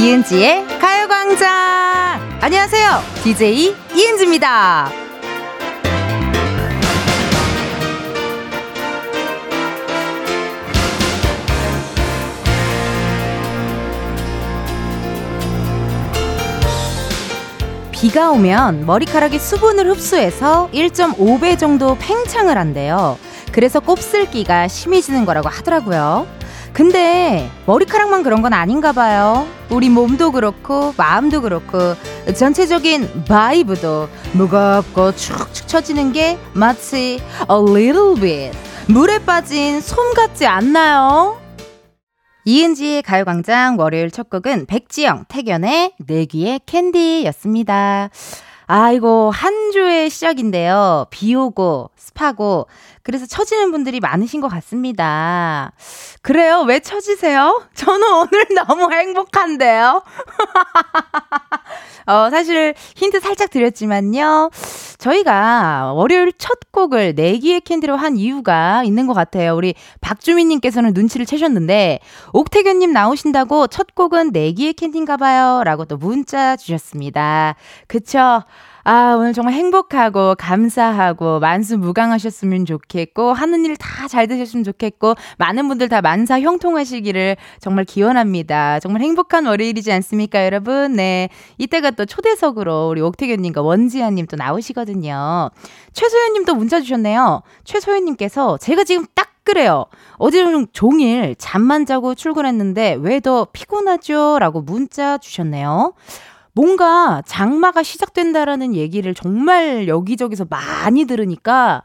이은지의 가요광장! 안녕하세요. DJ 이은지입니다. 비가 오면 머리카락이 수분을 흡수해서 1.5배 정도 팽창을 한대요. 그래서 곱슬기가 심해지는 거라고 하더라고요. 근데 머리카락만 그런 건 아닌가 봐요. 우리 몸도 그렇고 마음도 그렇고 전체적인 바이브도 무겁고 축축 처지는 게 마치 a little bit 물에 빠진 솜 같지 않나요? 이은지의 가요광장 월요일 첫 곡은 백지영, 태견의 내귀의 캔디였습니다. 아이고, 한 주의 시작인데요. 비 오고, 습하고, 그래서 처지는 분들이 많으신 것 같습니다. 그래요? 왜 처지세요? 저는 오늘 너무 행복한데요? 어, 사실 힌트 살짝 드렸지만요. 저희가 월요일 첫 곡을 내기의 캔디로 한 이유가 있는 것 같아요. 우리 박주민님께서는 눈치를 채셨는데, 옥태견님 나오신다고 첫 곡은 내기의 캔디인가 봐요. 라고 또 문자 주셨습니다. 그쵸? 아, 오늘 정말 행복하고 감사하고 만수 무강하셨으면 좋겠고 하는 일 다 잘 되셨으면 좋겠고 많은 분들 다 만사 형통하시기를 정말 기원합니다. 정말 행복한 월요일이지 않습니까, 여러분? 네. 이때가 또 초대석으로 우리 옥태견 님과 원지아 님또 나오시거든요. 최소연 님도 문자 주셨네요. 최소연 님께서 제가 지금 딱 그래요. 어제 종일 잠만 자고 출근했는데 왜 더 피곤하죠? 라고 문자 주셨네요. 뭔가 장마가 시작된다라는 얘기를 정말 여기저기서 많이 들으니까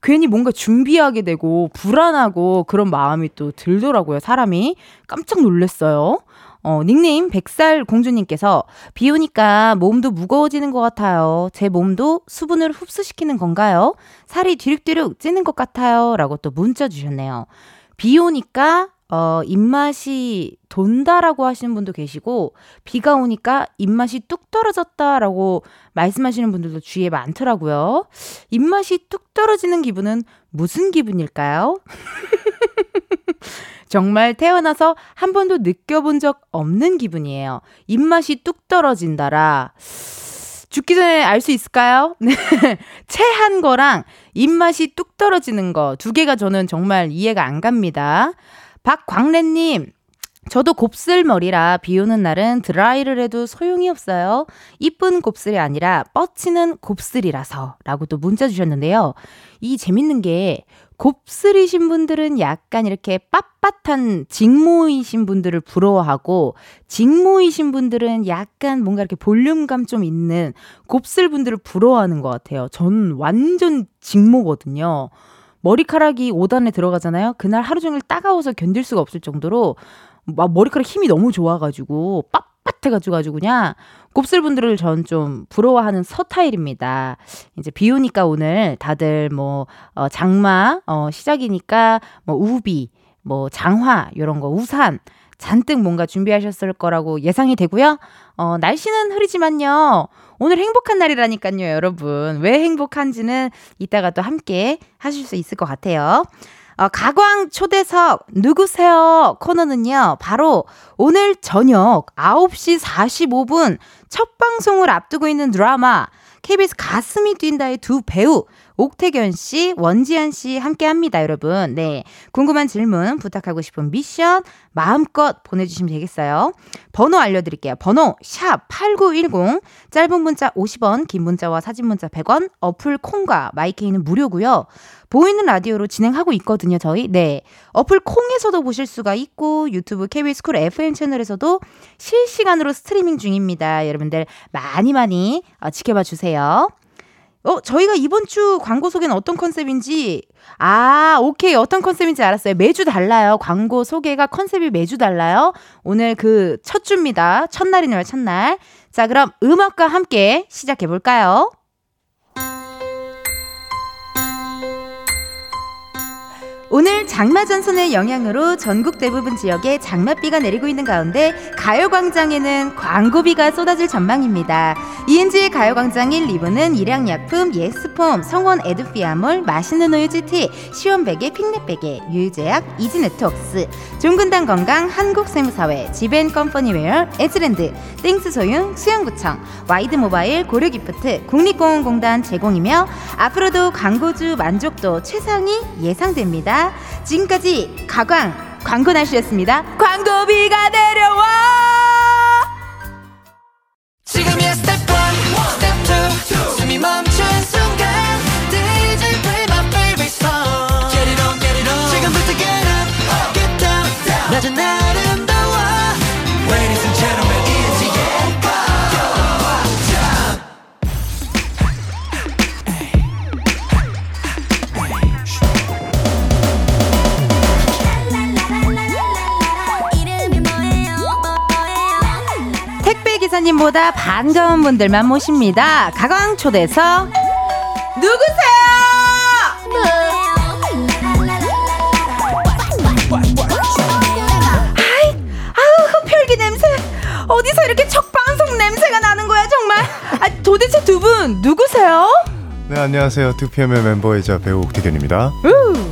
괜히 뭔가 준비하게 되고 불안하고 그런 마음이 또 들더라고요, 사람이. 깜짝 놀랐어요. 어, 닉네임 백살 공주님께서 비 오니까 몸도 무거워지는 것 같아요. 제 몸도 수분을 흡수시키는 건가요? 살이 뒤룩뒤룩 찌는 것 같아요. 라고 또 문자 주셨네요. 비 오니까 어, 입맛이 돈다라고 하시는 분도 계시고, 비가 오니까 입맛이 뚝 떨어졌다라고 말씀하시는 분들도 주위에 많더라고요. 입맛이 뚝 떨어지는 기분은 무슨 기분일까요? 정말 태어나서 한 번도 느껴본 적 없는 기분이에요. 입맛이 뚝 떨어진다라. 죽기 전에 알 수 있을까요? 네. 체한 거랑 입맛이 뚝 떨어지는 거 두 개가 저는 정말 이해가 안 갑니다. 박광래님, 저도 곱슬머리라 비 오는 날은 드라이를 해도 소용이 없어요. 이쁜 곱슬이 아니라 뻗치는 곱슬이라서 라고 또 문자 주셨는데요. 이 재밌는 게 곱슬이신 분들은 약간 이렇게 빳빳한 직모이신 분들을 부러워하고 직모이신 분들은 약간 뭔가 이렇게 볼륨감 좀 있는 곱슬 분들을 부러워하는 것 같아요. 전 완전 직모거든요. 머리카락이 5단에 들어가잖아요. 그날 하루 종일 따가워서 견딜 수가 없을 정도로 막 머리카락 힘이 너무 좋아가지고 빳빳해가지고 그냥 곱슬분들을 전 좀 부러워하는 서타일입니다. 이제 비 오니까 오늘 다들 뭐, 어, 장마, 어, 시작이니까 뭐 우비, 뭐 장화, 요런 거, 우산, 잔뜩 뭔가 준비하셨을 거라고 예상이 되고요. 어, 날씨는 흐리지만요. 오늘 행복한 날이라니까요, 여러분. 왜 행복한지는 이따가 또 함께 하실 수 있을 것 같아요. 어, 가광 초대석 누구세요? 코너는요, 바로 오늘 저녁 9시 45분 첫 방송을 앞두고 있는 드라마 KBS 가슴이 뛴다의 두 배우 옥태견 씨, 원지한 씨 함께 합니다, 여러분. 네. 궁금한 질문, 부탁하고 싶은 미션 마음껏 보내주시면 되겠어요. 번호 알려드릴게요. 번호 샵8910 짧은 문자 50원, 긴 문자와 사진 문자 100원, 어플 콩과 마이케이는 무료고요. 보이는 라디오로 진행하고 있거든요, 저희. 네. 어플 콩에서도 보실 수가 있고 유튜브 KBS 쿨 FM 채널에서도 실시간으로 스트리밍 중입니다. 여러분들 많이 많이 어, 지켜봐 주세요. 어, 저희가 이번 주 광고 소개는 어떤 컨셉인지, 아, 오케이. 어떤 컨셉인지 알았어요. 매주 달라요. 광고 소개가 컨셉이 매주 달라요. 오늘 그 첫 주입니다. 첫날이네요, 첫날. 자, 그럼 음악과 함께 시작해볼까요? 오늘 장마 전선의 영향으로 전국 대부분 지역에 장맛비가 내리고 있는 가운데 가요광장에는 광고비가 쏟아질 전망입니다. 이은지의 가요광장 1, 2부는 일양약품, 예스폼, 성원 에드피아몰, 맛있는 우유 GT, 시원베개, 핑넷베개, 유유제약, 이지네트웍스, 종근당 건강, 한국세무사회, 지벤컴퍼니웨어, 에즈랜드, 땡스 소윤, 수영구청, 와이드모바일, 고려기프트, 국립공원공단 제공이며 앞으로도 광고주 만족도 최상이 예상됩니다. 지금까지 가광 광고 날씨였습니다. 광고 비가 내려와! 지금이야 스텝 1, 스텝 2, 숨이 멈춘 순간 기사님보다 반가운 분들만 모십니다. 가광 초대석 누구세요? 아이, 아우 흡혈귀 냄새. 어디서 이렇게 첫 방송 냄새가 나는 거야 정말? 아, 도대체 두 분 누구세요? 네 안녕하세요 2PM의 멤버이자 배우 옥택연입니다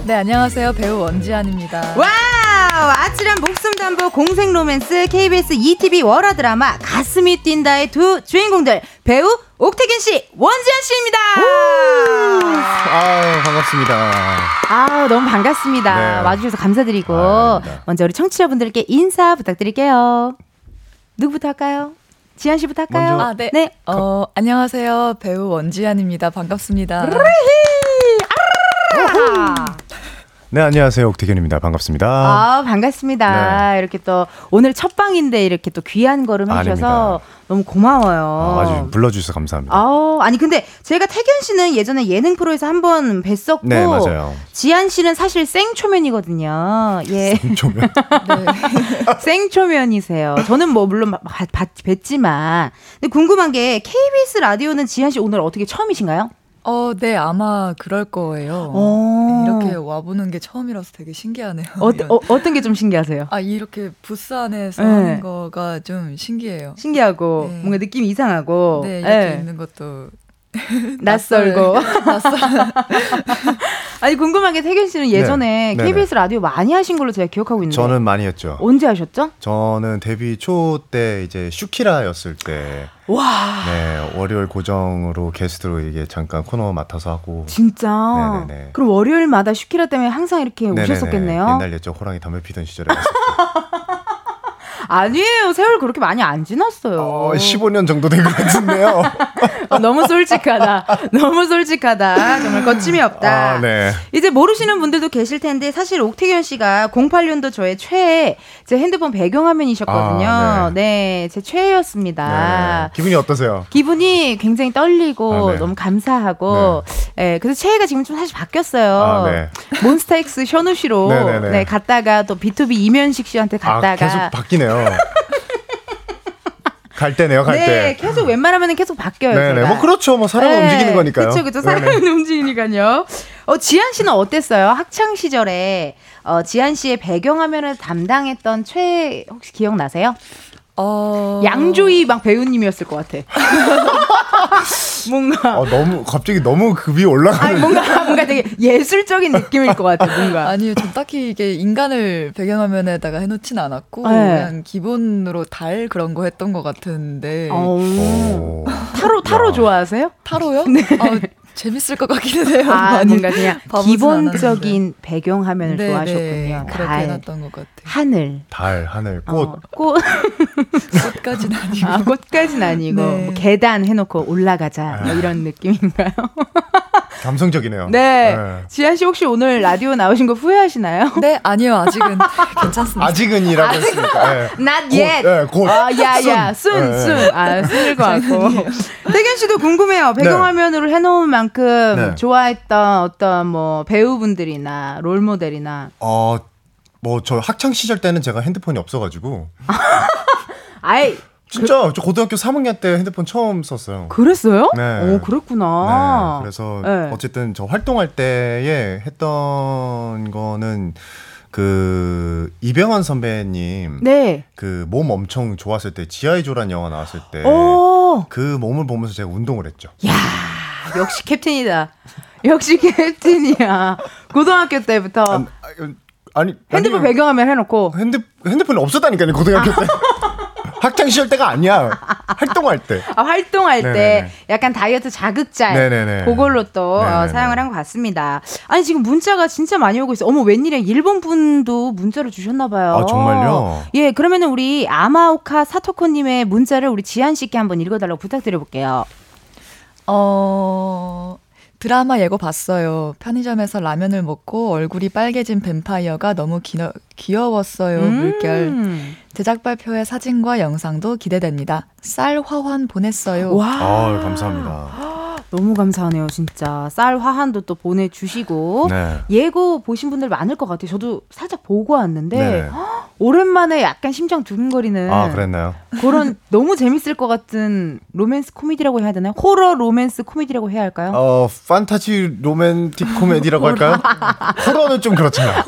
네, 안녕하세요. 배우 원지안입니다. 와우 아찔한 목숨 담보 공생 로맨스 KBS 2TV 월화 드라마 가슴이 뛴다의 두 주인공들 배우 옥태균 씨 원지현 씨입니다. 아 반갑습니다 아 너무 반갑습니다. 네. 와주셔서 감사드리고 아. 먼저 우리 청취자분들께 인사 부탁드릴게요. 누구부터 할까요? 지한 씨부터 할까요? 먼저. 아, 네. 네. 어, 안녕하세요. 배우 원지안입니다. 반갑습니다. 아, 네 안녕하세요 옥태견입니다 반갑습니다 아, 반갑습니다. 이렇게 또 오늘 첫 방인데 이렇게 또 귀한 걸음 해주셔서 아닙니다. 너무 고마워요. 아, 아주 불러주셔서 감사합니다 아, 아니 근데 제가 태균 씨는 예전에 예능 프로에서 한 번 뵀었고 네 맞아요 지한 씨는 사실 생초면이거든요. 예. 조명 네. 생초면이세요. 저는 뭐 물론 봐- 봐- 뵀지만 근데 궁금한 게 KBS 라디오는 지한 씨 오늘 어떻게 처음이신가요? 어, 네, 아마 그럴 거예요. 어. 네, 이렇게 와보는 게 처음이라서 되게 신기하네요. 어, 어, 어떤 게 좀 신기하세요? 아, 이렇게 부스 안에서 네. 하는 거가 좀 신기해요. 신기하고 네. 뭔가 느낌이 이상하고 네, 이렇게 예, 있는 것도 낯설고 낯설. 아니 궁금한 게 태균 씨는 예전에 네네. KBS 라디오 많이 하신 걸로 제가 기억하고 있는데 저는 많이 했죠 언제 하셨죠? 저는 데뷔 초 때 이제 슈키라였을 때 와 네, 월요일 고정으로 게스트로 이게 잠깐 코너 맡아서 하고 진짜 네네네. 그럼 월요일마다 슈키라 때문에 항상 이렇게 네네네. 오셨었겠네요. 옛날 옛적 호랑이 담배 피던 시절에 아니에요 세월 그렇게 많이 안 지났어요. 어, 15년 정도 된 것 같은데요 어, 너무 솔직하다. 너무 솔직하다. 정말 거침이 없다. 아, 네. 이제 모르시는 분들도 계실 텐데 사실 옥태균 씨가 08년도 저의 최애 제 핸드폰 배경화면이셨거든요. 아, 네. 제 최애였습니다. 네. 기분이 어떠세요? 기분이 굉장히 떨리고 아, 네. 너무 감사하고 예 그래서 최애가 지금 좀 사실 바뀌었어요. 아, 네. 몬스타엑스 현우 씨로 네네네. 네, 갔다가 또 B2B 이면식 씨한테 갔다가 아, 계속 바뀌네요. 갈 때네요, 갈 네, 때. 계속 웬만하면 계속 바뀌어요. 네네. 제가. 뭐 그렇죠. 뭐 사람은 네, 움직이는 거니까요. 그렇죠, 그렇죠. 사람은 움직이니까요. 어, 지한 씨는 어땠어요? 학창 시절에 어, 지한 씨의 배경화면을 담당했던 최 혹시 기억나세요? 어... 양조희 막 배우님이었을 것 같아. 뭔가 어, 너무 갑자기 너무 급이 올라가는. 아니 뭔가 뭔가 되게 예술적인 느낌일 것 같아. 뭔가. 아니요, 전 딱히 이게 인간을 배경화면에다가 해놓진 않았고 네. 그냥 기본으로 달 그런 거 했던 것 같은데 어, 오. 타로 타로 좋아하세요? 타로요? 아, 재밌을 것 같기는 해요. 네. 아 뭔가 그냥 기본적인 배경 화면을 네, 좋아하셨군요. 네, 그렇게 달, 해놨던 것 같아요. 하늘, 달, 하늘, 꽃. 어, 꽃, 꽃까지는 아니고. 아, 꽃까지는 아니고 네. 뭐 계단 해놓고 올라가자 뭐 이런 느낌인가요? 감성적이네요. 네. 지한 씨 혹시 오늘 라디오 나오신 거 후회하시나요? 네, 아니요, 아직은 괜찮습니다. 아직은이라고 했으니까. 예. Not 곧, yet. 예, 곧. 아, 야, 야, 순. 순, 예, 순. 아, 순일 것 같고. 태균 씨도 궁금해요. 배경화면으로 해놓은 만큼 네. 좋아했던 어떤 뭐 배우분들이나 롤모델이나. 어, 뭐 저 학창 시절 때는 제가 핸드폰이 없어가지고 아이, 진짜 저 고등학교 3학년 때 핸드폰 처음 썼어요. 그랬어요? 네. 오, 그랬구나. 네, 그래서 네. 어쨌든 저 활동할 때에 했던 거는 그 이병헌 선배님 네. 그 몸 엄청 좋았을 때 지.아이.조란 영화 나왔을 때 오, 그 몸을 보면서 제가 운동을 했죠. 야, 역시 캡틴이다. 역시 캡틴이야. 고등학교 때부터 아, 아니 핸드폰 아니, 배경화면 해놓고 핸드 핸드폰이 없었다니까요 고등학교 때 학창 시절 때가 아니야 활동할 때. 아, 활동할 네네네. 때 약간 다이어트 자극짤 네네네. 그걸로 또 어. 사용을 한 것 같습니다. 아니 지금 문자가 진짜 많이 오고 있어. 어머 웬일이야 일본 분도 문자를 주셨나 봐요. 아, 정말요? 예, 그러면은 우리 아마오카 사토코님의 문자를 우리 지한 씨께 한번 읽어달라고 부탁드려볼게요. 어, 드라마 예고 봤어요. 편의점에서 라면을 먹고 얼굴이 빨개진 뱀파이어가 너무 기너, 귀여웠어요. 물결. 음. 제작 발표의 사진과 영상도 기대됩니다. 쌀 화환 보냈어요. 와, 아 감사합니다. 너무 감사하네요, 진짜. 쌀 화환도 또 보내주시고. 네. 예고 보신 분들 많을 것 같아요. 저도 살짝 보고 왔는데 네네. 오랜만에 약간 심장 두근거리는 아 그랬나요? 그런 너무 재밌을 것 같은 로맨스 코미디라고 해야 되나요? 호러 로맨스 코미디라고 해야 할까요? 어 판타지 로맨틱 코미디라고 할까요? 호러는 좀 그렇잖아요.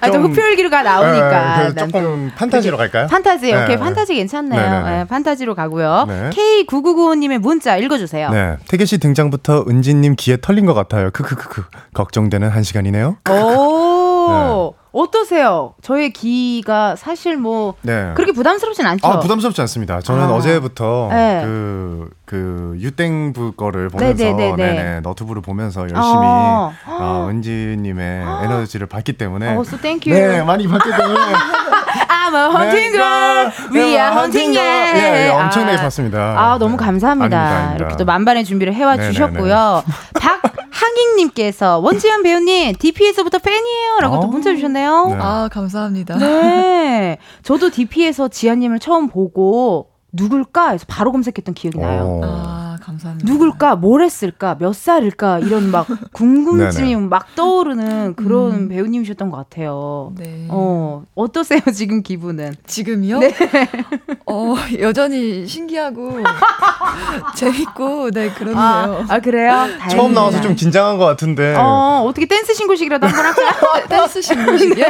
아, 또 흡혈귀류가 나오니까. 네, 조금 판타지로 갈까요? 판타지, 네, 오케이. 네. 판타지 괜찮네요. 예, 판타지로 가고요. 네. K9995님의 문자 읽어주세요. 네. 태계 씨 등 장부터 은지님 귀에 털린 것 같아요. 크크크크. 걱정되는 한 시간이네요. 오, 어떠세요? 저의 기가 사실 뭐, 네. 그렇게 부담스럽진 않죠? 아 부담스럽지 않습니다. 저는 아. 어제부터 네. 그, 그 유땡부 거를 보면서 네네네네. 네네, 너튜브를 보면서 열심히 어. 어, 은지님의 에너지를 받기 때문에 어, so thank you. 네 많이 받기 때문에 I'm a hunting girl. We are hunting girl. 예, 예, 엄청나게 아. 봤습니다. 아, 너무 네. 감사합니다. 아닙니다, 아닙니다. 이렇게 또 만반의 준비를 해와 네네네. 주셨고요. 박항익님께서 원지현 배우님 DP에서부터 팬이에요. 라고 또 어. 문자 주셨네요. 네. 아, 감사합니다. 네. 저도 DP에서 지아님을 처음 보고 누굴까 해서 바로 검색했던 기억이 나요. 어. 아, 감사합니다. 누굴까? 뭘 했을까? 몇 살일까? 이런 막 궁금증이. 막 떠오르는 그런 음. 배우님이셨던 것 같아요. 네. 어, 어떠세요, 지금 기분은? 지금이요? 네. 어, 여전히 신기하고 재밌고 네, 그렇네요. 아, 아, 그래요? 다행이다. 처음 나와서 좀 긴장한 것 같은데 어, 어떻게 댄스 신고식이라도 한번 할까요? 댄스 신고식이요?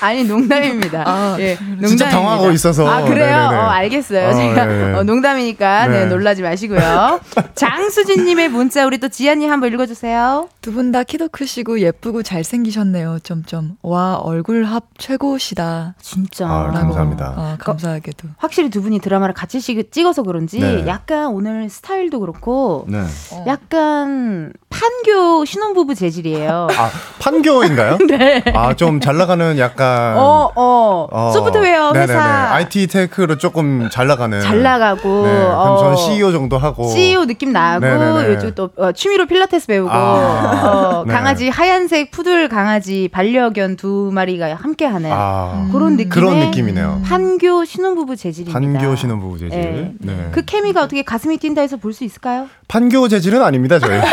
아니, 농담입니다. 아, 예, 진짜 농담입니다. 당황하고 있어서. 아, 그래요? 네네네. 어, 알겠어요. 어, 제가 네네. 어, 농담이니까 네, 네. 놀라지 마시고요. 장수진님의 문자 우리 또 지안님 한번 읽어주세요. 두 분 다 키도 크시고 예쁘고 잘생기셨네요. 점점. 와, 얼굴 합 최고시다. 진짜. 아, 감사합니다. 아, 감사하게도. 확실히 두 분이 드라마를 같이 시- 찍어서 그런지 네. 약간 오늘 스타일도 그렇고 네. 어. 약간 판교 신혼부부 재질이에요. 아 판교인가요? 네. 아좀 잘 나가는 약간 어, 어, 어, 소프트웨어 네네네. 회사 IT 테크로 조금 잘 나가는 잘 나가고 네, 그럼 어, 저는 CEO 정도 하고 CEO 느낌 나고 네네네. 요즘 또 어, 취미로 필라테스 배우고 아, 어, 네. 강아지 하얀색 푸들 강아지 반려견 두 마리가 함께하는 아 그런 느낌의 그런 느낌이네요. 판교 신혼부부 재질입니다. 판교 신혼부부 재질. 네. 네. 그 케미가 어떻게 가슴이 뛴다 해서 볼 수 있을까요? 판교 재질은 아닙니다 저희.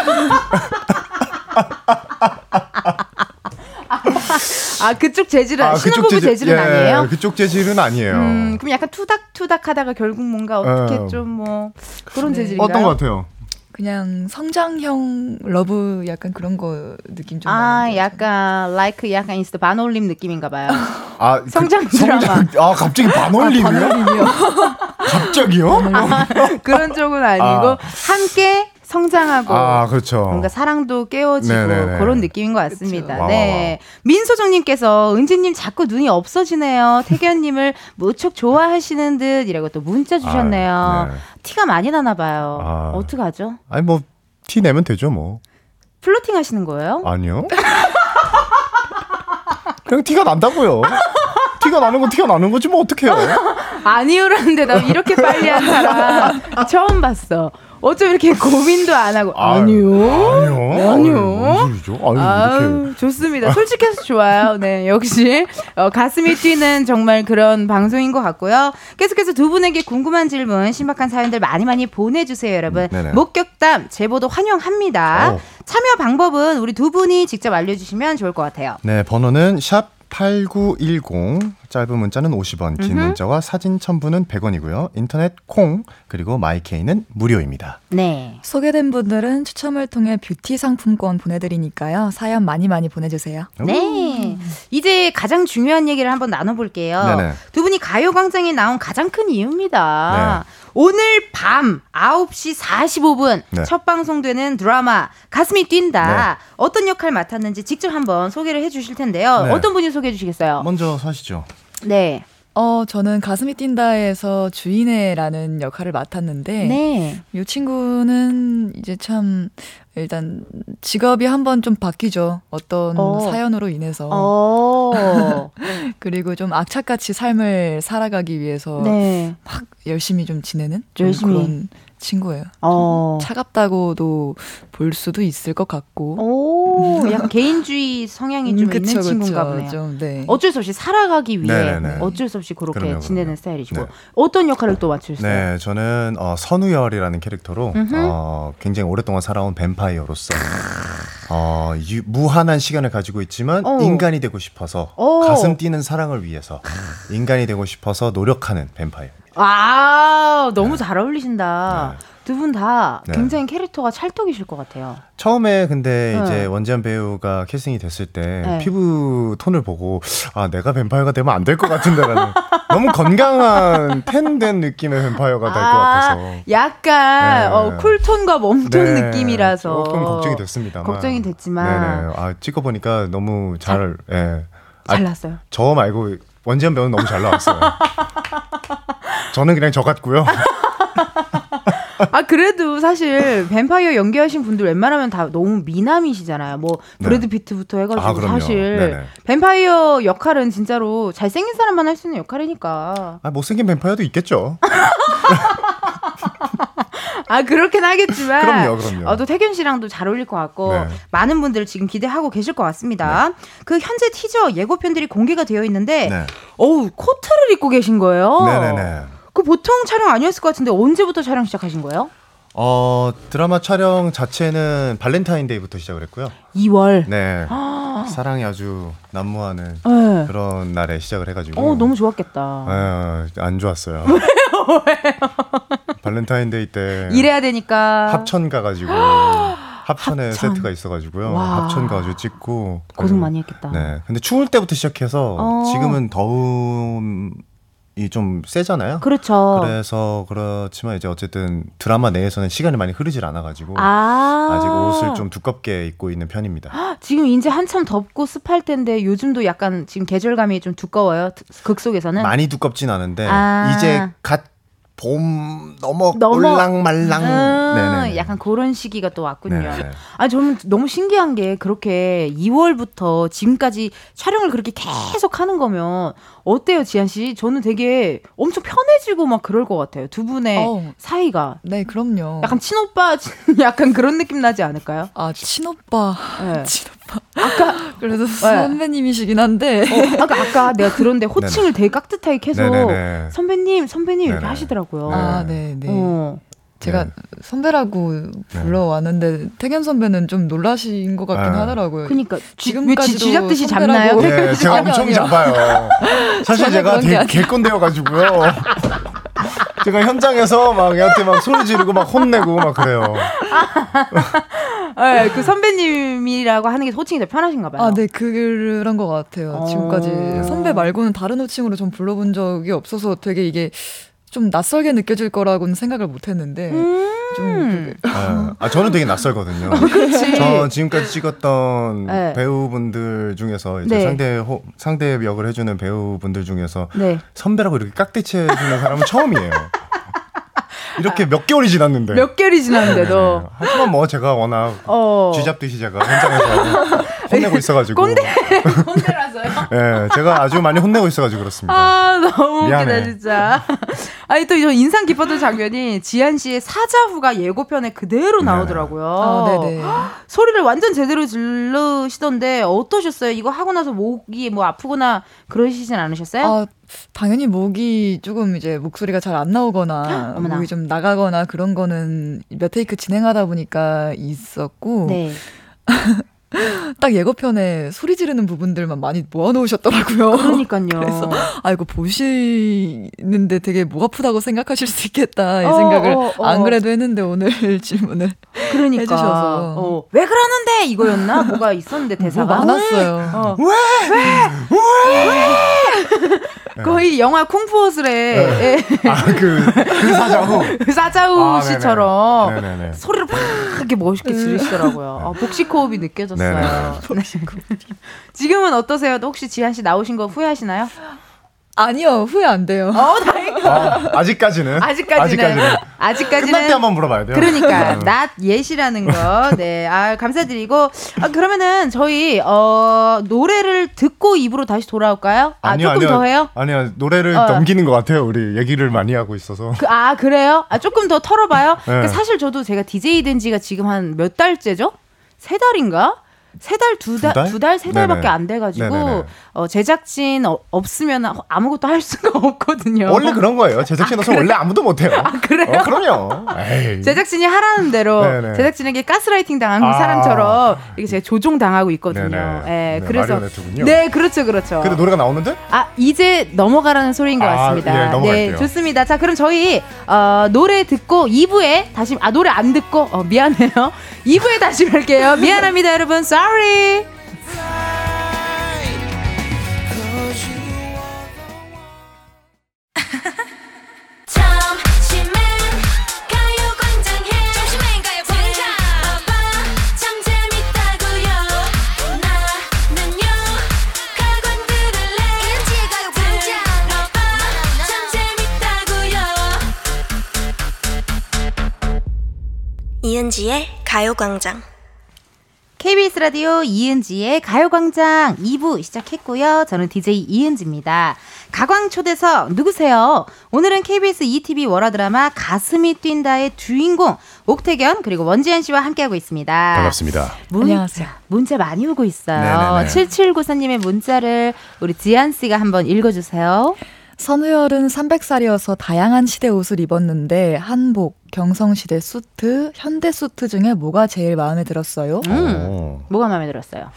아 그쪽 재질은 아, 신혼부부 재질 은 예, 아니에요? 그쪽 재질은 아니에요. 음, 그럼 약간 투닥투닥하다가 결국 뭔가 어떻게 어. 좀뭐 그런 네. 재질인가요? 어떤 것 같아요? 그냥 성장형 love 약간 그런 거 느낌 좀 아, 약간 like 약간 인스타 반올림 느낌인가 봐요. 아 성장 그, 드라마. 아 갑자기 반올림이요? 반올림이요. 갑자기요? 그런 쪽은 아니고 아. 함께 성장하고 아 그렇죠. 뭔가 사랑도 깨워지고 네네네. 그런 느낌인 것 같습니다. 그쵸. 네. 민소정님께서 은지님 자꾸 눈이 없어지네요. 태견님을 무척 좋아하시는 듯이라고 또 문자 주셨네요. 아, 네. 티가 많이 나나 봐요. 아. 어떡하죠? 아니 뭐 티 내면 되죠 뭐. 플로팅 하시는 거예요? 아니요. 그냥 티가 난다고요. 티가 나는 건 티가 나는 거지 뭐 어떡해요. 아니요라는 데 나 이렇게 빨리 한 사람 처음 봤어. 어쩜 이렇게 고민도 안 하고 아니요. 아니요. 아니요. 뭔 소리죠? 아니 이렇게 아유, 좋습니다. 솔직해서 좋아요. 네, 역시 어, 가슴이 뛰는 정말 그런 방송인 것 같고요. 계속해서 두 분에게 궁금한 질문, 신박한 사연들 많이 많이 보내주세요, 여러분. 네네. 목격담 제보도 환영합니다. 오. 참여 방법은 우리 두 분이 직접 알려주시면 좋을 것 같아요. 네, 번호는 샵 8910 짧은 문자는 50원, 긴 음흠. 문자와 사진 첨부는 100원이고요. 인터넷 콩 그리고 마이케이는 무료입니다. 네. 소개된 분들은 추첨을 통해 뷰티 상품권 보내드리니까요. 사연 많이 많이 보내주세요. 네. 이제 가장 중요한 얘기를 한번 나눠볼게요. 네네. 두 분이 가요광장에 나온 가장 큰 이유입니다. 오늘 밤 9시 45분 네. 첫 방송되는 드라마 가슴이 뛴다. 네. 어떤 역할 맡았는지 직접 한번 소개를 해주실 텐데요. 네. 어떤 분이 소개해 주시겠어요? 먼저 사시죠. 네. 어, 저는 가슴이 뛴다에서 주인애라는 역할을 맡았는데 네. 이 친구는 이제 참 일단 직업이 한번 좀 바뀌죠. 어떤 어. 사연으로 인해서 어. 그리고 좀 악착같이 삶을 살아가기 위해서 네. 막 열심히 좀 지내는 좀 열심히. 그런 친구예요. 어. 차갑다고도 볼 수도 있을 것 같고. 오, 약간 개인주의 성향이 좀 음, 그쵸, 있는 친구인가. 보네요. 좀, 네. 어쩔 수 없이 살아가기 위해 네네네. 어쩔 수 없이 그렇게 그럼요, 지내는 그럼요. 스타일이시고 네. 어떤 역할을 또 맡으셨어요? 네, 저는 어, 선우열이라는 캐릭터로. 어, 굉장히 오랫동안 살아온 뱀파이어로서 어, 유- 무한한 시간을 가지고 있지만 어. 인간이 되고 싶어서 어. 가슴 뛰는 사랑을 위해서 인간이 되고 싶어서 노력하는 뱀파이어. 아, 너무 네. 잘 어울리신다. 두 분다 네. 굉장히 캐릭터가 찰떡이실 것 같아요. 처음에 근데 네. 이제 원지안 배우가 캐스팅이 됐을 때 네. 피부 톤을 보고 아 내가 뱀파이어가 되면 안 될 것 같은데라는 너무 건강한 tan된 느낌의 뱀파이어가 될 것 같아서 약간 네. 어, cool tone과 warm tone 네, 느낌이라서 조금 걱정이 됐습니다. 걱정이 됐지만 네네. 아 찍어 보니까 너무 잘 예. 아, 잘 났어요. 저 말고 원지안 배우는 너무 잘 나왔어요. 저는 그냥 저 같고요. 아 그래도 사실 뱀파이어 연기하신 분들 웬만하면 다 너무 미남이시잖아요. 뭐 네. 브래드 피트부터 해가지고 아. 사실 네네. 뱀파이어 역할은 진짜로 잘생긴 사람만 할 수 있는 역할이니까. 아 못생긴 뱀파이어도 있겠죠. 아 그렇긴 하겠지만. 그럼요, 그럼요. 어, 또 택연 씨랑도 잘 어울릴 것 같고 네. 많은 분들 지금 기대하고 계실 것 같습니다. 그 현재 티저 예고편들이 공개가 되어 있는데, 네. 어우 코트를 입고 계신 거예요. 네네네. 그 보통 촬영 아니었을 것 같은데 언제부터 촬영 시작하신 거예요? 어 드라마 촬영 자체는 발렌타인데이부터 시작을 했고요. 2월. 네. 사랑이 아주 난무하는 네. 그런 날에 시작을 해가지고. 어 너무 좋았겠다. 에, 안 좋았어요. 발렌타인데이 때 일해야 되니까. 합천 가가지고 합천에 합천. 세트가 있어가지고 와. 합천 가가지고 찍고 고생 많이 했겠다. 네. 근데 추울 때부터 시작해서 어. 지금은 더움이 좀 세잖아요. 그렇죠. 그래서 그렇지만 이제 어쨌든 드라마 내에서는 시간이 많이 흐르질 않아가지고 아. 아직 옷을 좀 두껍게 입고 있는 편입니다. 지금 이제 한참 덥고 습할 텐데 요즘도 약간 지금 계절감이 좀 두꺼워요. 극 속에서는. 많이 두껍진 않은데 아. 이제 갓 봄 넘어 넘어- 올랑말랑 음, 네네. 약간 그런 시기가 또 왔군요. 네네. 아, 저는 너무 신기한 게 그렇게 2월부터 지금까지 촬영을 그렇게 계속 하는 거면 어때요, 지한 씨? 저는 되게 엄청 편해지고 막 그럴 것 같아요. 두 분의 어우. 사이가 네, 그럼요. 약간 친오빠 약간 그런 느낌 나지 않을까요? 아, 친오빠. 네. 친오빠. 아까 그래도 선배님이시긴 한데. 어, 아까 아까 내가 들었는데 호칭을 되게 깍듯하게 계속 네네네. 선배님, 선배님 이렇게 네네. 하시더라고요. 네. 아, 네, 네. 어. 제가 네. 선배라고 불러왔는데 태견 선배는 좀 놀라신 것 같긴 네. 하더라고요. 그니까 지금까지도 쥐 잡듯이 선배라고. 잡나요? 네, 제가 엄청 아니요. 잡아요. 사실 제가 되게 아니라. 개꼰대여 가지고요. 제가 현장에서 막 얘한테 막 소리 지르고 막 혼내고 막 그래요. 네, 그 선배님이라고 하는 게 호칭이 더 편하신가 봐요. 아, 네, 그런 것 같아요. 어. 지금까지 선배 말고는 다른 호칭으로 좀 불러본 적이 없어서 되게 이게 좀 낯설게 느껴질 거라고는 생각을 못 했는데. 좀. 그게- 네. 아, 저는 되게 낯설거든요. 그렇지. 저 지금까지 찍었던 네. 배우분들 중에서 이제 네. 상대 호, 상대 역을 해주는 배우분들 중에서 네. 선배라고 이렇게 깍듯이 해주는 사람은 처음이에요. 이렇게 몇 개월이 지났는데. 몇 개월이 지났는데도 네. 하지만 뭐 제가 워낙 어. 쥐 잡듯이 제가 현장에서 혼내고 있어가지고. 꼰대 꼰대라 서요. 예, 제가 아주 많이 혼내고 있어가지고 그렇습니다. 아 너무 웃기다 미안해. 진짜. 아니 또 이런 인상 깊었던 장면이 지한 씨의 사자후가 예고편에 그대로 네. 나오더라고요. 아, 네네. 소리를 완전 제대로 질르시던데 어떠셨어요? 이거 하고 나서 목이 뭐 아프거나 그러시진 않으셨어요? 아, 당연히 목이 조금 이제 목소리가 잘 안 나오거나 어머나. 목이 좀 나가거나 그런 거는 몇 테이크 진행하다 보니까 있었고 네. 딱 예고편에 소리 지르는 부분들만 많이 모아놓으셨더라고요. 그러니까요. 그래서 아 이거 보시는데 되게 목 아프다고 생각하실 수 있겠다 이 어, 생각을 어, 어. 안 그래도 했는데 오늘 질문을 그러니까 해주셔서. 어, 왜 그러는데 이거였나? 뭐가 있었는데 뭐 대사가 많았어요. 어. 거의 영화 쿵푸어슬의 예. 아그 그 사자후. 사자우 아, 네네. 씨처럼 네네네. 소리를 팍 이렇게 멋있게 지르시더라고요. 어, 복식 호흡이 느껴졌어요. 네네. 네. 지금은 어떠세요? 혹시 지한 씨 나오신 거 후회하시나요? 아니요 후회 안 돼요. 어, 다행이다. 아, 아직까지는. 아직까지는 아직까지는. 아직까지는 끝날 때 한번 물어봐야 돼요. 그러니까 네. 낫 예시라는 거. 네. 아, 감사드리고 아, 그러면은 저희 어 노래를 듣고 입으로 다시 돌아올까요? 아, 아니요, 조금 아니요. 더 해요? 아니요, 노래를 어. 넘기는 것 같아요. 우리 얘기를 많이 하고 있어서. 그, 아, 그래요? 아, 조금 더 털어봐요? 그러니까 네. 사실 저도 제가 DJ 된 지가 지금 한 몇 달째죠? 세 달인가? 세 달, 두 달, 달? 두 달, 세 달밖에. 안 돼가지고. 어, 제작진 어, 없으면 아무것도 할 수가 없거든요. 원래 그런 거예요. 제작진 없으면 원래 아무도 못해요. 아, 그래요? 어, 그럼요. 에이. 제작진이 하라는 대로 네네. 제작진에게 가스라이팅 당한 아. 사람처럼 이게 제가 조종 당하고 있거든요. 예, 네, 그래서 마리오네트군요. 네, 그렇죠, 그렇죠. 근데 노래가 나오는데? 아 이제 넘어가라는 소리인 것 아, 같습니다. 예. 네, 좋습니다. 자, 그럼 저희 어, 노래 듣고 2부에 다시 아 노래 안 듣고 어, 미안해요. 2부에 다시 뵐게요. 미안합니다, 여러분. Sorry. 이은지의 가요광장 KBS 라디오 이은지의 가요광장 2부 시작했고요. 저는 DJ 이은지입니다. 가광초대석 누구세요? 오늘은 KBS ETV 월화 드라마 가슴이 뛴다의 주인공 옥태견 그리고 원지현 씨와 함께하고 있습니다. 반갑습니다. 문자, 안녕하세요. 문자 많이 오고 있어요. 네네네. 7794님의 문자를 우리 지한 씨가 한번 읽어주세요. 선우열은 300살이어서 다양한 시대 옷을 입었는데 한복, 경성시대 수트, 현대 수트 중에 뭐가 제일 마음에 들었어요? 음. 어. 뭐가 마음에 들었어요?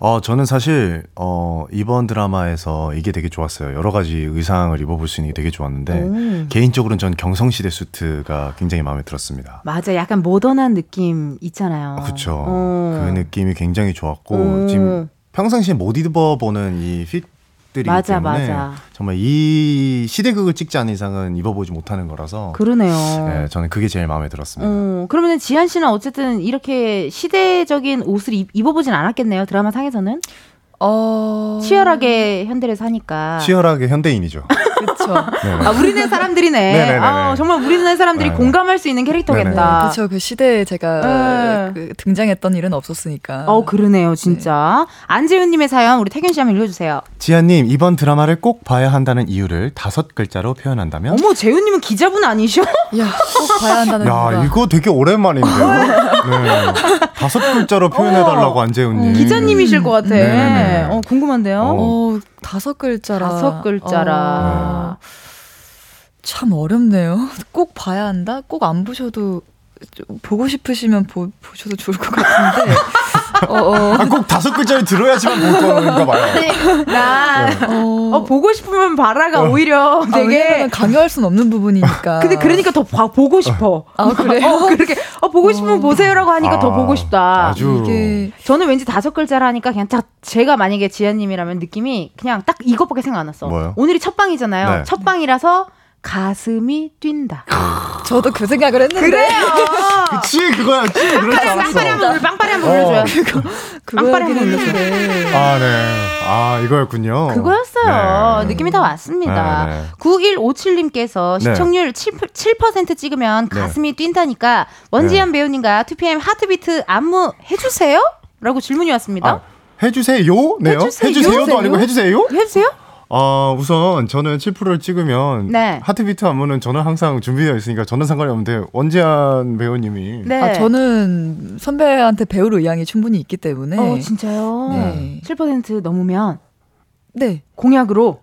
어, 저는 사실, 어, 이번 드라마에서 이게 되게 좋았어요. 여러 가지 의상을 입어볼 수 있는 게 되게 좋았는데, 오. 개인적으로는 전 경성시대 수트가 굉장히 마음에 들었습니다. 맞아, 약간 모던한 느낌 있잖아요. 그쵸. 어. 그 느낌이 굉장히 좋았고, 오. 지금 평상시에 못 입어보는 이 핏 들이 맞아, 때문에 맞아. 정말 이 시대극을 찍지 않은 이상은 입어보지 못하는 거라서 그러네요. 네, 저는 그게 제일 마음에 들었습니다. 어, 그러면 지한 씨는 어쨌든 이렇게 시대적인 옷을 입, 입어보진 않았겠네요. 드라마 상에서는 어... 치열하게 현대를 사니까. 치열하게 현대인이죠. 그쵸. 네. 아, 우리네 사람들이네. 네네네네. 아, 정말 우리네 사람들이 네네. 공감할 수 있는 캐릭터겠다. 그쵸. 그 시대에 제가 네. 그 등장했던 일은 없었으니까. 어, 그러네요, 진짜. 안재훈님의 사연 우리 태균 씨 한번 읽어주세요. 지아님, 이번 드라마를 꼭 봐야 한다는 이유를 다섯 글자로 표현한다면? 어머, 재훈님은 기자분 아니셔? 야, 꼭 봐야 한다는 야. 이거 되게 오랜만인데요? 네. 다섯 글자로 표현해달라고, 어. 안재훈님. 기자님이실 것 같아. 네네네. 어, 궁금한데요. 어. 어, 다섯 글자라. 다섯 글자라. 어, 참 어렵네요. 꼭 봐야 한다? 꼭 안 보셔도, 좀 보고 싶으시면 보, 보셔도 좋을 것 같은데. 어, 어. 아, 꼭 다섯 글자를 들어야지만 볼 건가 봐요. 아니, 나, 어. 어, 보고 싶으면 봐라가 오히려 아, 되게. 왜냐면 강요할 순 없는 부분이니까. 근데 그러니까 더 봐, 보고 싶어. 아, 그래요? 어, 그렇게, 어, 보고 싶으면 보세요라고 하니까 더 아, 보고 싶다. 아주. 이게 저는 왠지 다섯 글자라 하니까 그냥 딱 제가 만약에 지아님이라면 느낌이 그냥 딱 이것밖에 생각 안 났어. 뭐요? 오늘이 첫 방이잖아요. 네. 첫 방이라서 가슴이 뛴다. 저도 그 생각을 했는데. 그래요. 그치, 그거야. 그치, 그럴 줄 빵빠리 한번. 올- 빵빠리 한번 올려줘요. 빵빠리 그거긴 한번 했는데. 아, 네. 아, 이거였군요. 그거였어요. 네. 느낌이 다 왔습니다. 네, 네. 9157님께서 네. 시청률 7, 7% 찍으면 네. 가슴이 뛴다니까 원지현 배우님과 2PM 하트비트 안무 해주세요? 라고 질문이 왔습니다. 아, 해주세요? 네요? 해주세요? 해주세요도 아니고 해주세요? 해주세요? 아, 우선 저는 7%를 찍으면 네. 하트비트 안무는 저는 항상 준비되어 있으니까 저는 상관이 없는데 원지한 배우님이 네. 아, 저는 선배한테 배울 의향이 충분히 있기 때문에. 어, 진짜요? 네. 7% 넘으면 네. 공약으로